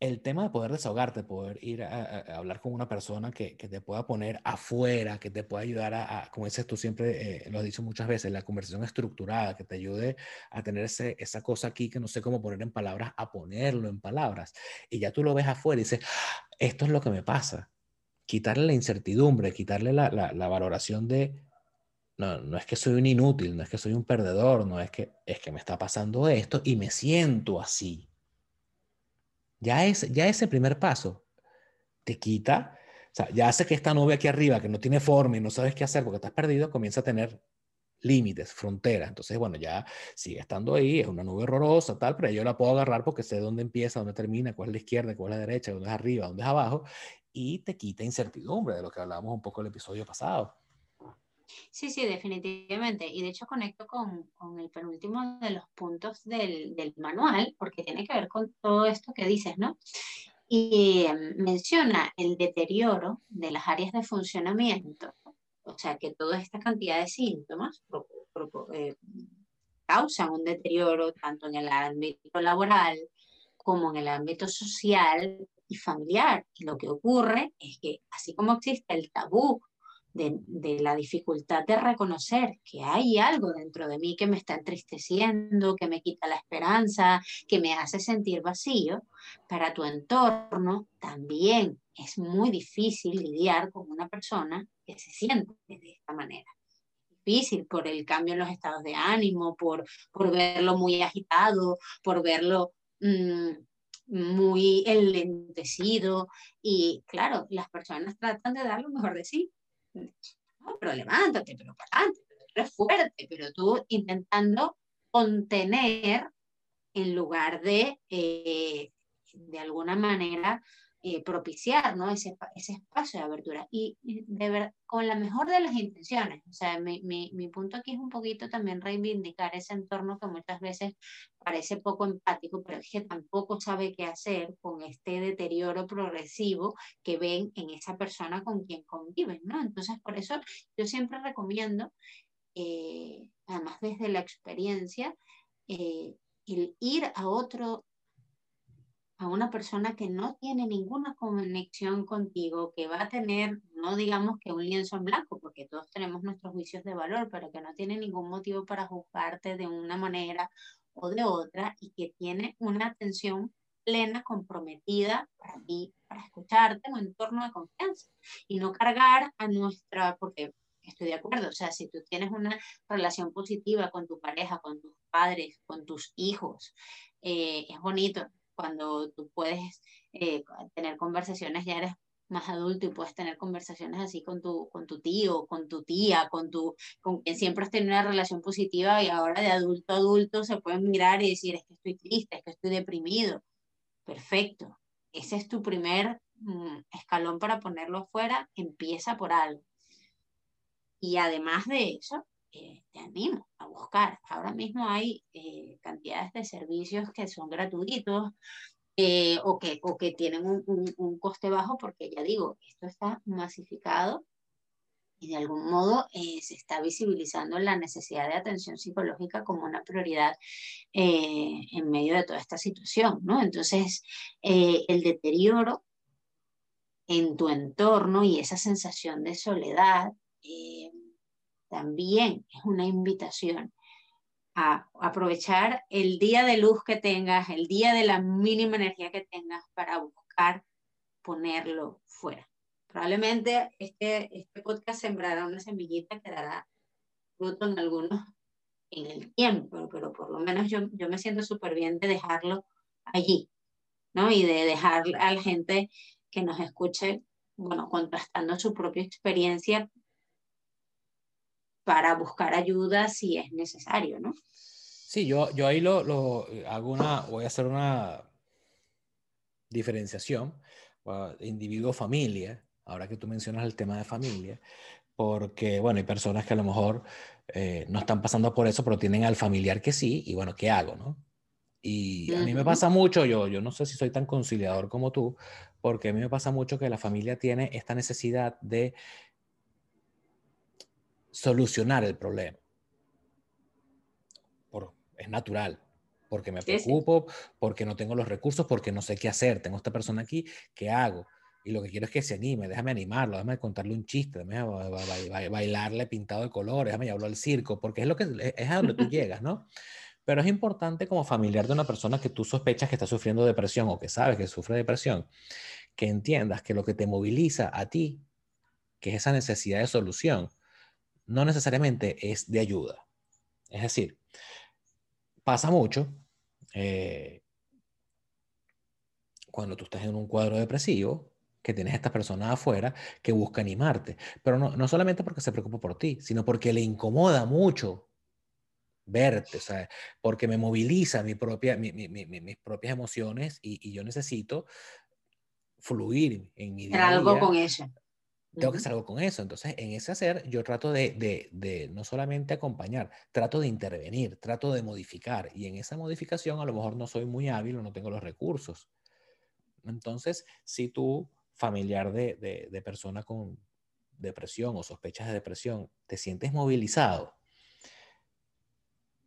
el tema de poder desahogarte, poder ir a, hablar con una persona que, que, te pueda poner afuera, que te pueda ayudar a, como dices tú siempre, eh, lo has dicho muchas veces, la conversación estructurada, que te ayude a tener ese, esa cosa aquí que no sé cómo poner en palabras, a ponerlo en palabras. Y ya tú lo ves afuera y dices, ah, esto es lo que me pasa. Quitarle la incertidumbre, quitarle la, la, la valoración de, no, no es que soy un inútil, no es que soy un perdedor, no es que, es que me está pasando esto y me siento así ya, es, ya ese primer paso te quita, o sea, ya hace que esta nube aquí arriba, que no tiene forma y no sabes qué hacer porque estás perdido, comienza a tener límites, fronteras. Entonces, bueno, ya sigue estando ahí, es una nube horrorosa, tal, pero yo la puedo agarrar porque sé dónde empieza, dónde termina, cuál es la izquierda, cuál es la derecha, dónde es arriba, dónde es abajo, y te quita incertidumbre de lo que hablábamos un poco el episodio pasado. Sí, sí, definitivamente. Y de hecho conecto con, con el penúltimo de los puntos del, del, manual, porque tiene que ver con todo esto que dices, ¿no? Y em, menciona el deterioro de las áreas de funcionamiento, o sea, que toda esta cantidad de síntomas eh, causan un deterioro tanto en el ámbito laboral como en el ámbito social y familiar. Y lo que ocurre es que así como existe el tabú de, la dificultad de reconocer que hay algo dentro de mí que me está entristeciendo, que me quita la esperanza, que me hace sentir vacío, para tu entorno también es muy difícil lidiar con una persona que se siente de esta manera. Difícil por el cambio en los estados de ánimo, por, por verlo muy agitado, por verlo mm, muy enlentecido. Y claro, las personas tratan de dar lo mejor de sí, pero levántate, pero para adelante, pero eres fuerte, pero tú intentando contener en lugar de, eh, de alguna manera, eh, propiciar ¿no? ese, ese espacio de abertura. Y, de ver, con la mejor de las intenciones. O sea, mi, mi, mi, punto aquí es un poquito también reivindicar ese entorno que muchas veces parece poco empático, pero es que tampoco sabe qué hacer con este deterioro progresivo que ven en esa persona con quien conviven. ¿no? Entonces, por eso yo siempre recomiendo, eh, además desde la experiencia, eh, el ir a otro a una persona que no tiene ninguna conexión contigo, que va a tener, no digamos que un lienzo en blanco, porque todos tenemos nuestros juicios de valor, pero que no tiene ningún motivo para juzgarte de una manera o de otra y que tiene una atención plena, comprometida para ti, para escucharte, un entorno de confianza y no cargar a nuestra, porque estoy de acuerdo, o sea, si tú tienes una relación positiva con tu pareja, con tus padres, con tus hijos, eh, es bonito, cuando tú puedes eh, tener conversaciones, ya eres más adulto y puedes tener conversaciones así con tu, con tu tío, con tu tía, con, tu, con quien siempre has tenido una relación positiva y ahora de adulto a adulto se pueden mirar y decir, es que estoy triste, es que estoy deprimido. Perfecto. Ese es tu primer mm, escalón para ponerlo afuera, empieza por algo. Y además de eso, eh, te animo a buscar. Ahora mismo hay eh, cantidades de servicios que son gratuitos eh, o, que, o que tienen un, un, coste bajo porque ya digo, esto está masificado y de algún modo se está visibilizando la necesidad de atención psicológica como una prioridad en medio de toda esta situación, ¿no? Entonces, el deterioro en tu entorno y esa sensación de soledad también es una invitación a aprovechar el día de luz que tengas, el día de la mínima energía que tengas para buscar ponerlo fuera. Probablemente este, este podcast sembrará una semillita que dará fruto en algunos en el tiempo, pero por lo menos yo, yo me siento súper bien de dejarlo allí, ¿no? Y de dejar a la gente que nos escuche, bueno, contrastando su propia experiencia para buscar ayuda si es necesario, ¿no? Sí, yo, yo ahí lo, lo hago una, voy a hacer una diferenciación, individuo-familia, ahora que tú mencionas el tema de familia, porque, bueno, hay personas que a lo mejor eh, no están pasando por eso, pero tienen al familiar que sí, y bueno, ¿qué hago, no? Y a mí me pasa mucho, yo, yo no sé si soy tan conciliador como tú, porque a mí me pasa mucho que la familia tiene esta necesidad de solucionar el problema. Por, es natural, porque me preocupo, porque no tengo los recursos, porque no sé qué hacer. Tengo esta persona aquí, ¿qué hago? Y lo que quiero es que se anime, déjame animarlo, déjame contarle un chiste, déjame bailarle pintado de colores, déjame llevarlo al circo, porque es, lo que, es a donde tú llegas, ¿no? Pero es importante como familiar de una persona que tú sospechas que está sufriendo depresión o que sabes que sufre depresión, que entiendas que lo que te moviliza a ti, que es esa necesidad de solución, no necesariamente es de ayuda. Es decir, pasa mucho eh, cuando tú estás en un cuadro depresivo, que tienes a esta persona afuera que busca animarte, pero no, no solamente porque se preocupa por ti, sino porque le incomoda mucho verte, o sea, porque me moviliza mi propia, mis propias emociones y, yo necesito fluir en mi día. algo con eso. Tengo que hacer algo con eso. Entonces, en ese hacer, yo trato de, de, de, no solamente acompañar, trato de intervenir, trato de modificar. Y en esa modificación, a lo mejor no soy muy hábil o no tengo los recursos. Entonces, si tú, familiar de, de persona con depresión o sospechas de depresión, te sientes movilizado,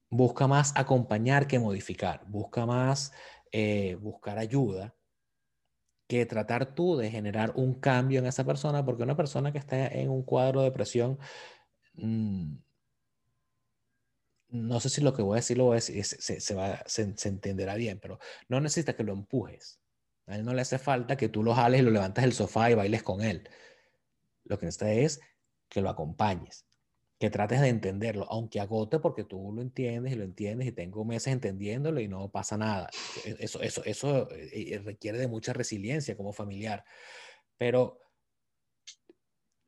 busca más acompañar que modificar, busca más eh, buscar ayuda que tratar tú de generar un cambio en esa persona, porque una persona que está en un cuadro de depresión, mm, no sé si lo que voy a decir lo voy a decir, se, va, se, entenderá bien, pero no necesita que lo empujes. A él no le hace falta que tú lo jales y lo levantes del sofá y bailes con él. Lo que necesita es que lo acompañes que trates de entenderlo, aunque agote porque tú lo entiendes y lo entiendes y tengo meses entendiéndolo y no pasa nada. E, eso, eso, eso eh, eh, requiere de mucha resiliencia como familiar. Pero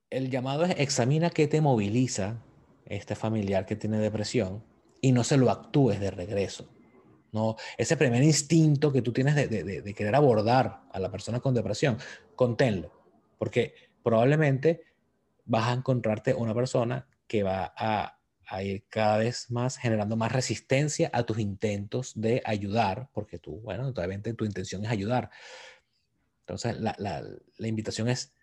el llamado es examina qué te moviliza este familiar que tiene depresión y no se lo actúes de regreso. No, ese primer instinto que tú tienes de, de, de querer abordar a la persona con depresión, conténlo, porque probablemente vas a encontrarte una persona que va a, ir cada vez más generando más resistencia a tus intentos de ayudar, porque tú, bueno, obviamente tu intención es ayudar. Entonces, la, invitación es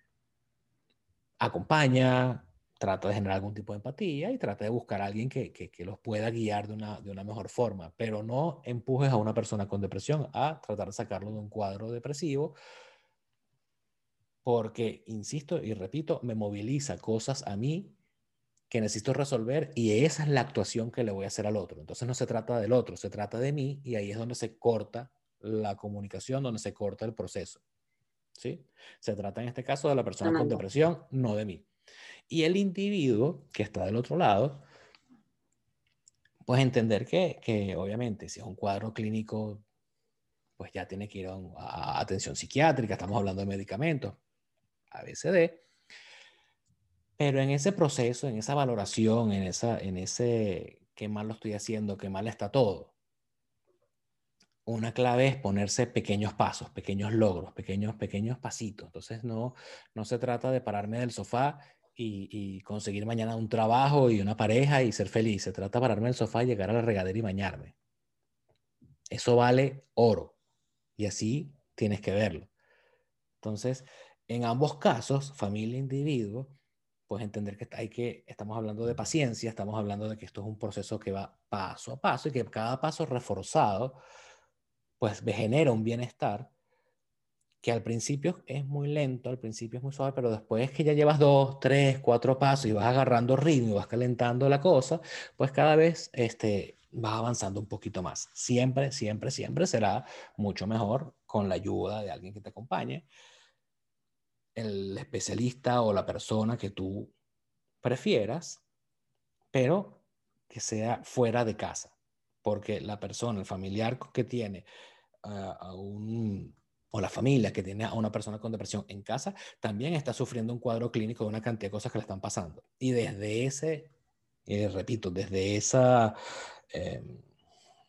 acompaña, trata de generar algún tipo de empatía y trata de buscar a alguien que, que, los pueda guiar de una, de una mejor forma, pero no empujes a una persona con depresión a tratar de sacarlo de un cuadro depresivo, porque, insisto y repito, me moviliza cosas a mí que necesito resolver y esa es la actuación que le voy a hacer al otro. Entonces no se trata del otro, se trata de mí y ahí es donde se corta la comunicación, donde se corta el proceso. ¿Sí? Se trata en este caso de la persona con depresión, no de mí. Y el individuo que está del otro lado, pues entender que, que obviamente si es un cuadro clínico, pues ya tiene que ir a, a atención psiquiátrica, estamos hablando de medicamentos, ABCD, pero en ese proceso, en esa valoración, en, esa, en ese qué mal lo estoy haciendo, qué mal está todo, una clave es ponerse pequeños pasos, pequeños logros, pequeños, pequeños pasitos. Entonces no, no se trata de pararme del sofá y, conseguir mañana un trabajo y una pareja y ser feliz. Se trata de pararme del sofá y llegar a la regadera y bañarme. Eso vale oro. Y así tienes que verlo. Entonces, en ambos casos, familia e individuo, pues entender que hay que, estamos hablando de paciencia, estamos hablando de que esto es un proceso que va paso a paso y que cada paso reforzado, pues genera un bienestar que al principio es muy lento, al principio es muy suave, pero después que ya llevas dos, tres, cuatro pasos y vas agarrando ritmo y vas calentando la cosa, pues cada vez este, vas avanzando un poquito más. Siempre, siempre, siempre será mucho mejor con la ayuda de alguien que te acompañe el especialista o la persona que tú prefieras, pero que sea fuera de casa, porque la persona, el familiar que tiene a un, o la familia que tiene a una persona con depresión en casa, también está sufriendo un cuadro clínico de una cantidad de cosas que le están pasando. Y desde ese, eh, repito, desde esa em,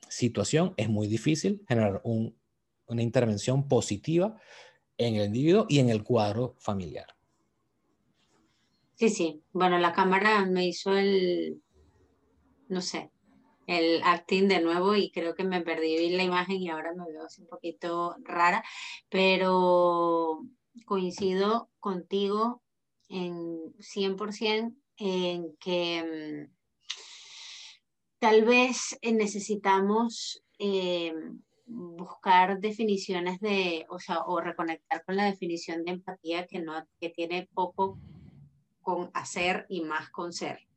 situación es muy difícil generar una intervención positiva en el individuo y en el cuadro familiar. Sí, sí. Bueno, la cámara me hizo el, no sé, el acting de nuevo y creo que me perdí la imagen y ahora me veo así un poquito rara, pero coincido contigo en 100% en que mm, tal vez necesitamos eh, buscar definiciones de, o sea, o reconectar con la definición de empatía que, no, que tiene poco con hacer y más con ser.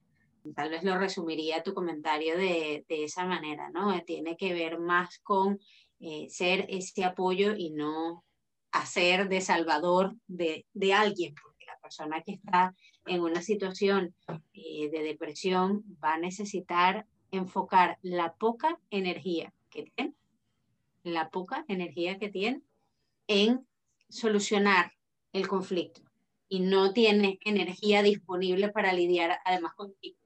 Tal vez lo resumiría tu comentario de, de esa manera, ¿no? Tiene que ver más con eh, ser ese apoyo y no hacer de salvador de, de, alguien, porque la persona que está en una situación eh, de depresión va a necesitar enfocar la poca energía que tiene la poca energía que tiene en solucionar el conflicto y no tiene energía disponible para lidiar además contigo.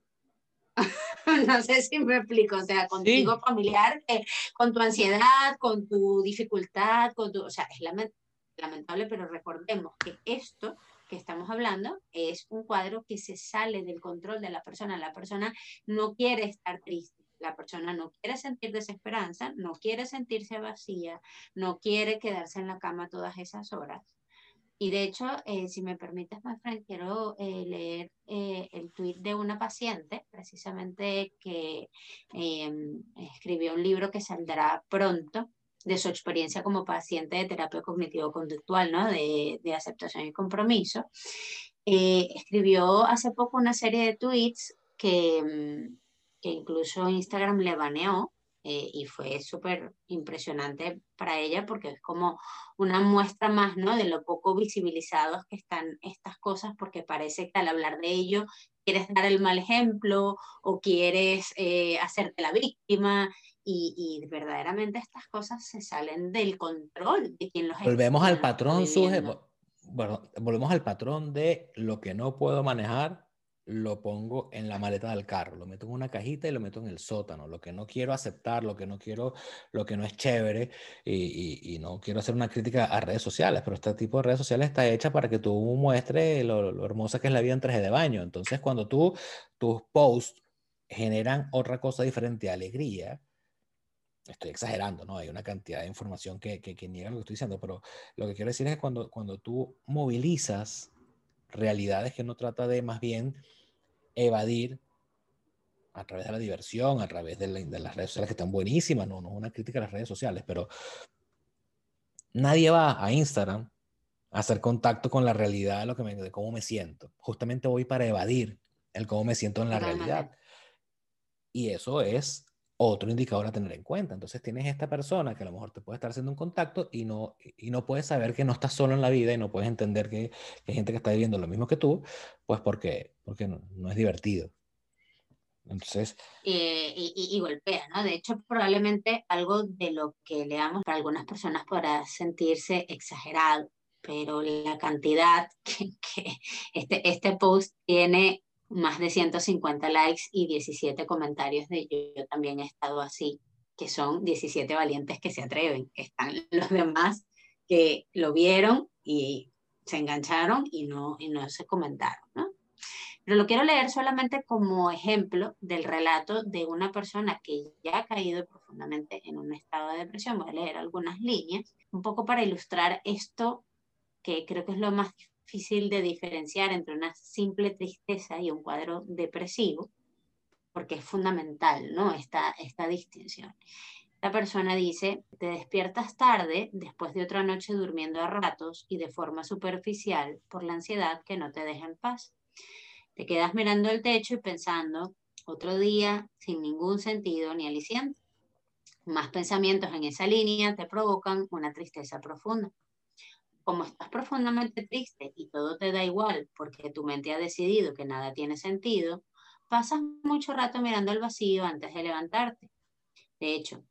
no sé si me explico, o sea, contigo familiar, eh, con tu ansiedad, con tu dificultad, con tu, o sea, es lamentable, pero recordemos que esto que estamos hablando es un cuadro que se sale del control de la persona. La persona no quiere estar triste, la persona no quiere sentir desesperanza, no quiere sentirse vacía, no quiere quedarse en la cama todas esas horas. Y de hecho, eh, si me permites, Frank, quiero eh, leer eh, el tuit de una paciente, precisamente que em, escribió un libro que saldrá pronto de su experiencia como paciente de terapia cognitivo-conductual, ¿no? de, de aceptación y compromiso. escribió hace poco una serie de tweets que em, que incluso Instagram le baneó eh, y fue súper impresionante para ella porque es como una muestra más, ¿no? De lo poco visibilizados que están estas cosas porque parece que al hablar de ello quieres dar el mal ejemplo o quieres eh, hacerte la víctima y, y, verdaderamente estas cosas se salen del control de quien los Volvemos al patrón, bueno, volvemos al patrón de lo que no puedo manejar, lo pongo en la maleta del carro, lo meto en una cajita y lo meto en el sótano. Lo que no quiero aceptar, lo que no quiero, lo que no es chévere, y, y, no quiero hacer una crítica a redes sociales, pero este tipo de redes sociales está hecha para que tú muestres lo, lo hermosa que es la vida en traje de baño. Entonces, cuando tú, tus posts generan otra cosa diferente, alegría, estoy exagerando, ¿no? Hay una cantidad de información que, que, que niega lo que estoy diciendo, pero lo que quiero decir es que cuando, cuando tú movilizas realidades que no trata de más bien evadir a través de la diversión, a través de, las redes sociales que están buenísimas, no, no es una crítica a las redes sociales, pero nadie va a Instagram a hacer contacto con la realidad de, lo que me, de cómo me siento. Justamente voy para evadir el cómo me siento en la realidad. Y eso es otro indicador a tener en cuenta. Entonces tienes esta persona que a lo mejor te puede estar haciendo un contacto y no, y no puedes saber que no estás solo en la vida y no puedes entender que, hay gente que está viviendo lo mismo que tú, pues porque, porque no, no es divertido. Entonces... Eh, y, y, golpea, ¿no? De hecho, probablemente algo de lo que leamos para algunas personas podrá sentirse exagerado, pero la cantidad que, que este, este post tiene más de 150 likes y 17 comentarios de yo, también he estado así, que son 17 valientes que se atreven. Están los demás que lo vieron y se engancharon y no, y no se comentaron, ¿no? Pero lo quiero leer solamente como ejemplo del relato de una persona que ya ha caído profundamente en un estado de depresión. Voy a leer algunas líneas, un poco para ilustrar esto que creo que es lo más difícil de diferenciar entre una simple tristeza y un cuadro depresivo, porque es fundamental, ¿no? Esta, esta distinción. La persona dice, te despiertas tarde después de otra noche durmiendo a ratos y de forma superficial por la ansiedad que no te deja en paz. Te quedas mirando el techo y pensando, otro día sin ningún sentido ni aliciente. Más pensamientos en esa línea te provocan una tristeza profunda como estás profundamente triste y todo te da igual porque tu mente ha decidido que nada tiene sentido, pasas mucho rato mirando al vacío antes de levantarte. De hecho,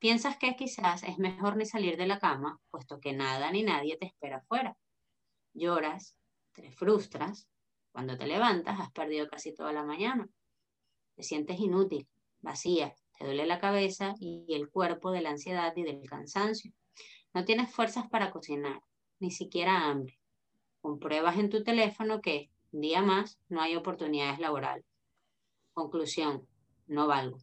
piensas que quizás es mejor ni salir de la cama, puesto que nada ni nadie te espera afuera. Lloras, te frustras, cuando te levantas has perdido casi toda la mañana. Te sientes inútil, vacía, te duele la cabeza y el cuerpo de la ansiedad y del cansancio. No tienes fuerzas para cocinar, ni siquiera hambre. Compruebas en tu teléfono que, un día más, no hay oportunidades laborales. Conclusión, no valgo.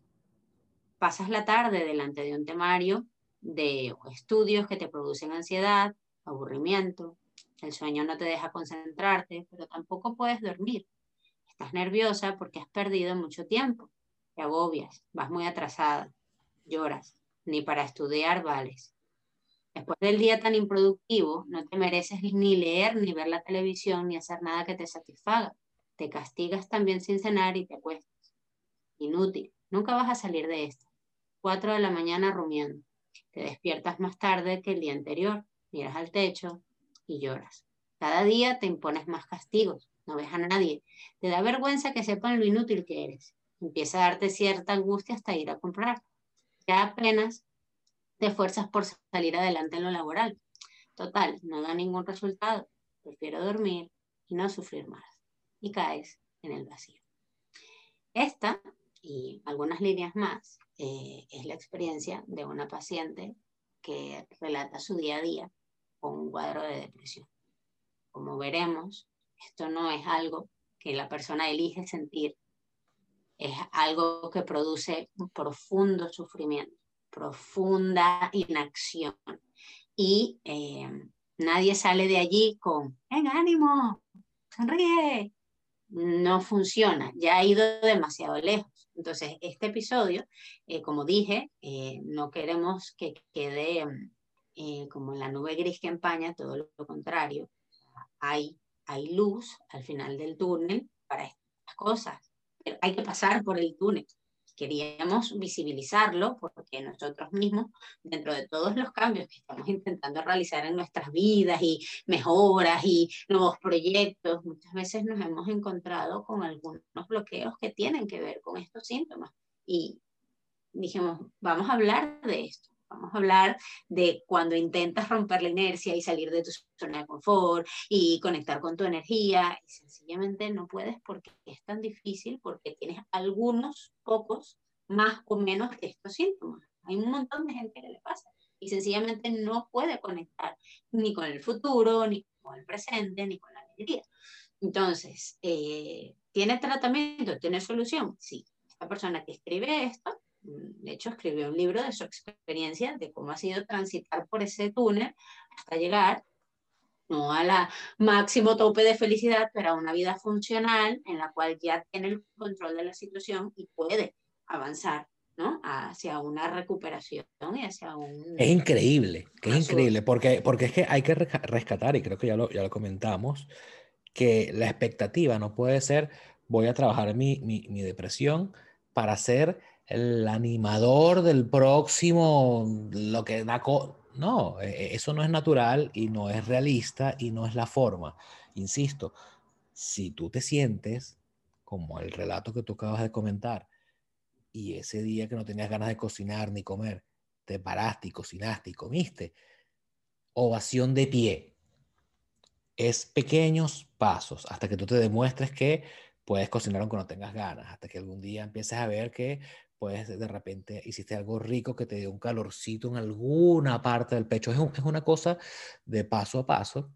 pasas la tarde delante de un temario de estudios que te producen ansiedad, aburrimiento, el sueño no te deja concentrarte, pero tampoco puedes dormir. Estás nerviosa porque has perdido mucho tiempo, te agobias, vas muy atrasada, lloras, ni para estudiar vales. Después del día tan improductivo, no te mereces ni leer, ni ver la televisión, ni hacer nada que te satisfaga. Te castigas también sin cenar y te acuestas. Inútil, nunca vas a salir de esto. Cuatro de la mañana rumiando. Te despiertas más tarde que el día anterior, miras al techo y lloras. Cada día te impones más castigos, no ves a nadie. Te da vergüenza que sepan lo inútil que eres. Empieza a darte cierta angustia hasta ir a comprar. Ya apenas te esfuerzas por salir adelante en lo laboral. Total, no da ningún resultado. Prefiero dormir y no sufrir más. Y caes en el vacío. Esta y algunas líneas más eh, es la experiencia de una paciente que relata su día a día con un cuadro de depresión. Como veremos, esto no es algo que la persona elige sentir, es algo que produce un profundo sufrimiento, profunda inacción. Y eh, nadie sale de allí con, ¡en ánimo! ¡Sonríe! No funciona, ya ha ido demasiado lejos. Entonces, este episodio, eh, como dije, eh, no queremos que quede eh, como la nube gris que empaña, todo lo contrario. Hay, hay luz al final del túnel para estas cosas, hay que pasar por el túnel. Queríamos visibilizarlo porque nosotros mismos, dentro de todos los cambios que estamos intentando realizar en nuestras vidas y mejoras y nuevos proyectos, muchas veces nos hemos encontrado con algunos bloqueos que tienen que ver con estos síntomas. Y dijimos, vamos a hablar de esto Vamos a hablar de cuando intentas romper la inercia y salir de tu zona de confort y conectar con tu energía y sencillamente no puedes porque es tan difícil, porque tienes algunos pocos más o menos de estos síntomas. Hay un montón de gente que le pasa y sencillamente no puede conectar ni con el futuro, ni con el presente, ni con la alegría. Entonces, eh, ¿tiene tratamiento? ¿Tiene solución? Sí. Esta persona que escribe esto de hecho, escribió un libro de su experiencia, de cómo ha sido transitar por ese túnel hasta llegar, no a la máximo tope de felicidad, pero a una vida funcional en la cual ya tiene el control de la situación y puede avanzar ¿no? hacia una recuperación y hacia un... Es increíble, que es increíble, porque, porque es que hay que rescatar, y creo que ya lo, ya lo comentamos, que la expectativa no puede ser, voy a trabajar mi, mi, mi depresión para ser el animador del próximo, lo que da... no, e, e, eso no es natural y no es realista y no es la forma. Insisto, si tú te sientes como el relato que tú acabas de comentar y ese día que no tenías ganas de cocinar ni comer, te paraste y cocinaste y comiste, ovación de pie. Es pequeños pasos hasta que tú te demuestres que puedes cocinar aunque no tengas ganas, hasta que algún día empieces a ver que pues de repente hiciste algo rico que te dio un calorcito en alguna parte del pecho. Es, es una cosa de paso a paso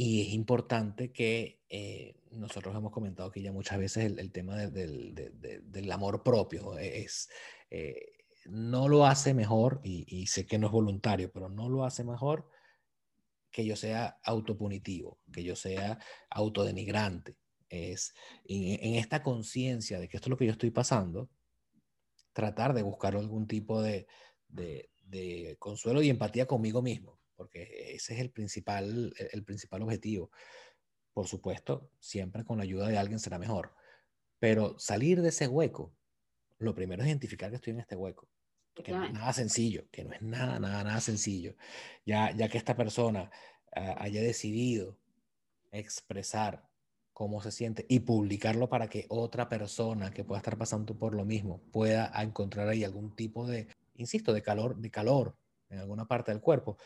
y es importante que eh, nosotros hemos comentado aquí ya muchas veces el, tema del, del, amor propio. Es, eh, no lo hace mejor, y, y, sé que no es voluntario, pero no lo hace mejor que yo sea autopunitivo, que yo sea autodenigrante. Es en, en esta conciencia de que esto es lo que yo estoy pasando, tratar de buscar algún tipo de, de, consuelo y empatía conmigo mismo, porque ese es el principal, el principal objetivo. Por supuesto, siempre con la ayuda de alguien será mejor, pero salir de ese hueco, lo primero es identificar que estoy en este hueco, que no es nada sencillo, que no es nada, nada, nada sencillo. Ya, ya que esta persona ah, haya decidido expresar cómo se siente y publicarlo para que otra persona que pueda estar pasando por lo mismo pueda encontrar ahí algún tipo de, insisto, de calor, de calor en alguna parte del cuerpo,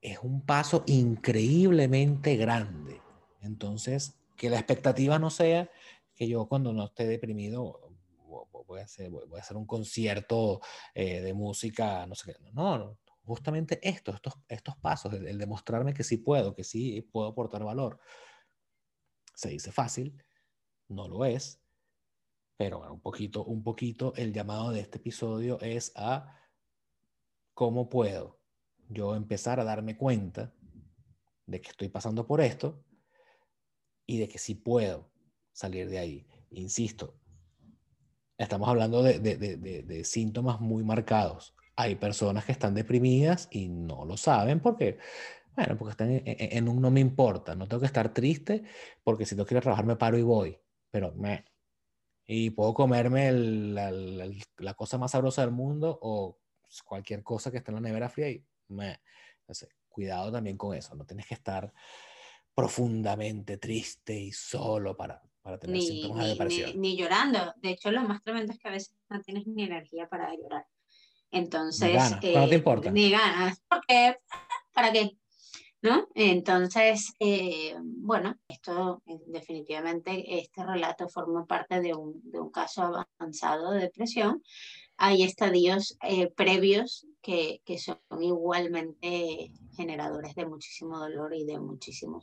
es un paso increíblemente grande. Entonces, que la expectativa no sea que yo cuando no esté deprimido voy a hacer, voy a hacer un concierto eh, de música, no sé qué. No, no, justamente esto, estos, estos pasos, el demostrarme que sí puedo, que sí puedo aportar valor se dice fácil, no lo es, Pero un poquito, un poquito el llamado de este episodio es a cómo puedo yo empezar a darme cuenta de que estoy pasando por esto y de que sí puedo salir de ahí. Insisto, estamos hablando de, de, síntomas muy marcados. Hay personas que están deprimidas y no lo saben porque, bueno, porque están en, un no me importa, no tengo que estar triste porque si no quiero trabajar me paro y voy, pero me... Y puedo comerme la, la, la, cosa más sabrosa del mundo o cualquier cosa que esté en la nevera fría y me... Entonces, cuidado también con eso, no tienes que estar profundamente triste y solo para, para tener ni, síntomas ni, de depresión. Ni, ni, llorando. De hecho, lo más tremendo es que a veces no tienes ni energía para llorar. Entonces, ni ganas, eh, no te importa. Ni ganas, porque ¿para qué? ¿No? Entonces, eh, bueno, esto eh, definitivamente, este relato forma parte de un, caso avanzado de depresión. Hay estadios eh, previos que, que son igualmente generadores de muchísimo dolor y de muchísimo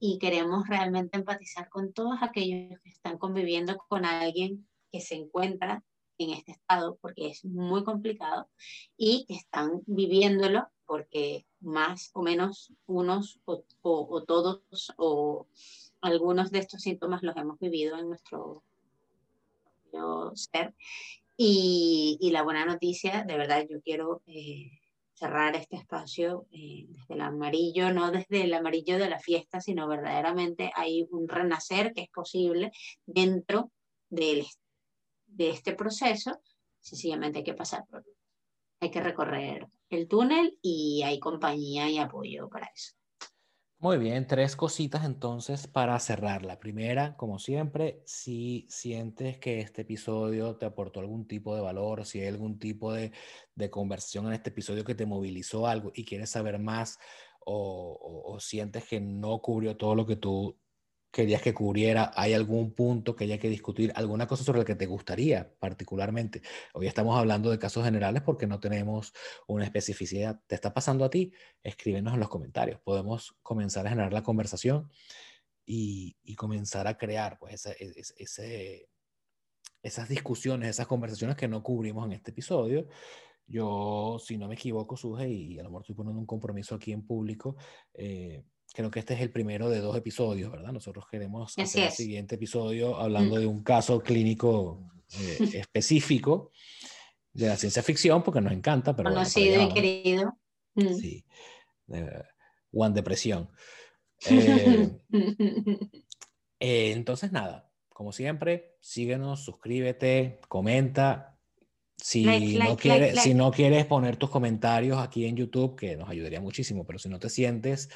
y queremos realmente empatizar con todos aquellos que están conviviendo con alguien que se encuentra en este estado porque es muy complicado y que están viviéndolo porque más o menos unos o, o, o todos o algunos de estos síntomas los hemos vivido en nuestro ser. Y, y, la buena noticia, de verdad, yo quiero eh, cerrar este espacio eh, desde el amarillo, no desde el amarillo de la fiesta, sino verdaderamente hay un renacer que es posible dentro de, de este proceso. Sencillamente hay que pasar por, hay que recorrer el túnel y hay compañía y apoyo para eso. Muy bien, tres cositas entonces para cerrar. La primera, como siempre, si sientes que este episodio te aportó algún tipo de valor, si hay algún tipo de, de conversión en este episodio que te movilizó algo y quieres saber más o, o, o sientes que no cubrió todo lo que tú querías que cubriera? ¿Hay algún punto que haya que discutir? ¿Alguna cosa sobre la que te gustaría particularmente? Hoy estamos hablando de casos generales porque no tenemos una especificidad. ¿Te está pasando a ti? Escríbenos en los comentarios. Podemos comenzar a generar la conversación y, y comenzar a crear pues, ese, ese, esas discusiones, esas conversaciones que no cubrimos en este episodio. Yo, si no me equivoco, Suje, y a lo mejor estoy poniendo un compromiso aquí en público, eh, creo que este es el primero de dos episodios, ¿verdad? Nosotros queremos hacer el siguiente episodio hablando mm. de un caso clínico eh, específico de la ciencia ficción, porque nos encanta. Pero Conocido bueno, y querido. Mm. Sí. Eh, One Depresión. Eh, eh, entonces, nada, como siempre, síguenos, suscríbete, comenta, si, like, no like, quieres, like, si no quieres poner tus comentarios aquí en YouTube, que nos ayudaría muchísimo, pero si no te sientes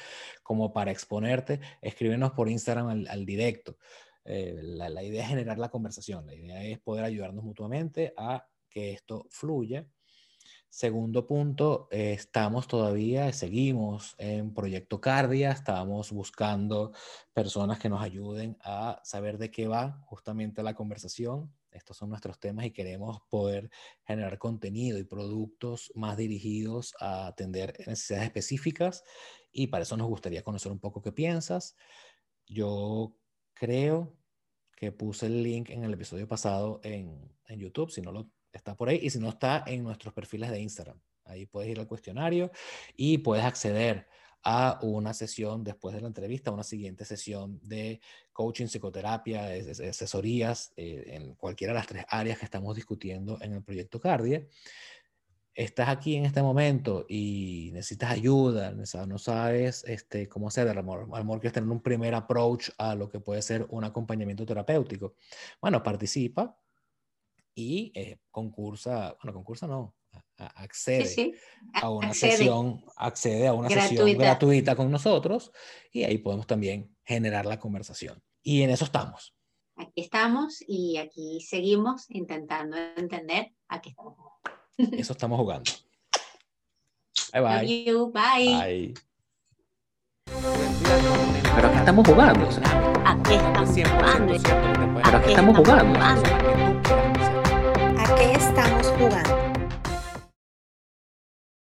como para exponerte, escríbenos por Instagram al, al directo. Eh, la, la, idea es generar la conversación, la idea es poder ayudarnos mutuamente a que esto fluya. Segundo punto, eh, estamos todavía, seguimos en Proyecto Cardia, estamos buscando personas que nos ayuden a saber de qué va justamente la conversación, estos son nuestros temas y queremos poder generar contenido y productos más dirigidos a atender necesidades específicas y para eso nos gustaría conocer un poco qué piensas. Yo creo que puse el link en el episodio pasado en, en YouTube, si no lo está por ahí y si no está en nuestros perfiles de Instagram. Ahí puedes ir al cuestionario y puedes acceder a una sesión después de la entrevista, una siguiente sesión de coaching, psicoterapia, asesorías eh, en cualquiera de las tres áreas que estamos discutiendo en el proyecto Cardia. Estás aquí en este momento y necesitas ayuda, no sabes este, cómo hacer, a lo mejor quieres tener un primer approach a lo que puede ser un acompañamiento terapéutico. Bueno, participa y eh, concursa, bueno, concursa no, accede sí, sí. a una accede. sesión, accede a una gratuita. sesión gratuita con nosotros y ahí podemos también generar la conversación. Y en eso estamos. Aquí estamos y aquí seguimos intentando entender a qué estamos jugando. Eso estamos jugando. Bye bye. You. Bye. bye. Pero aquí estamos jugando. O sea, aquí estamos jugando. Pero aquí estamos jugando.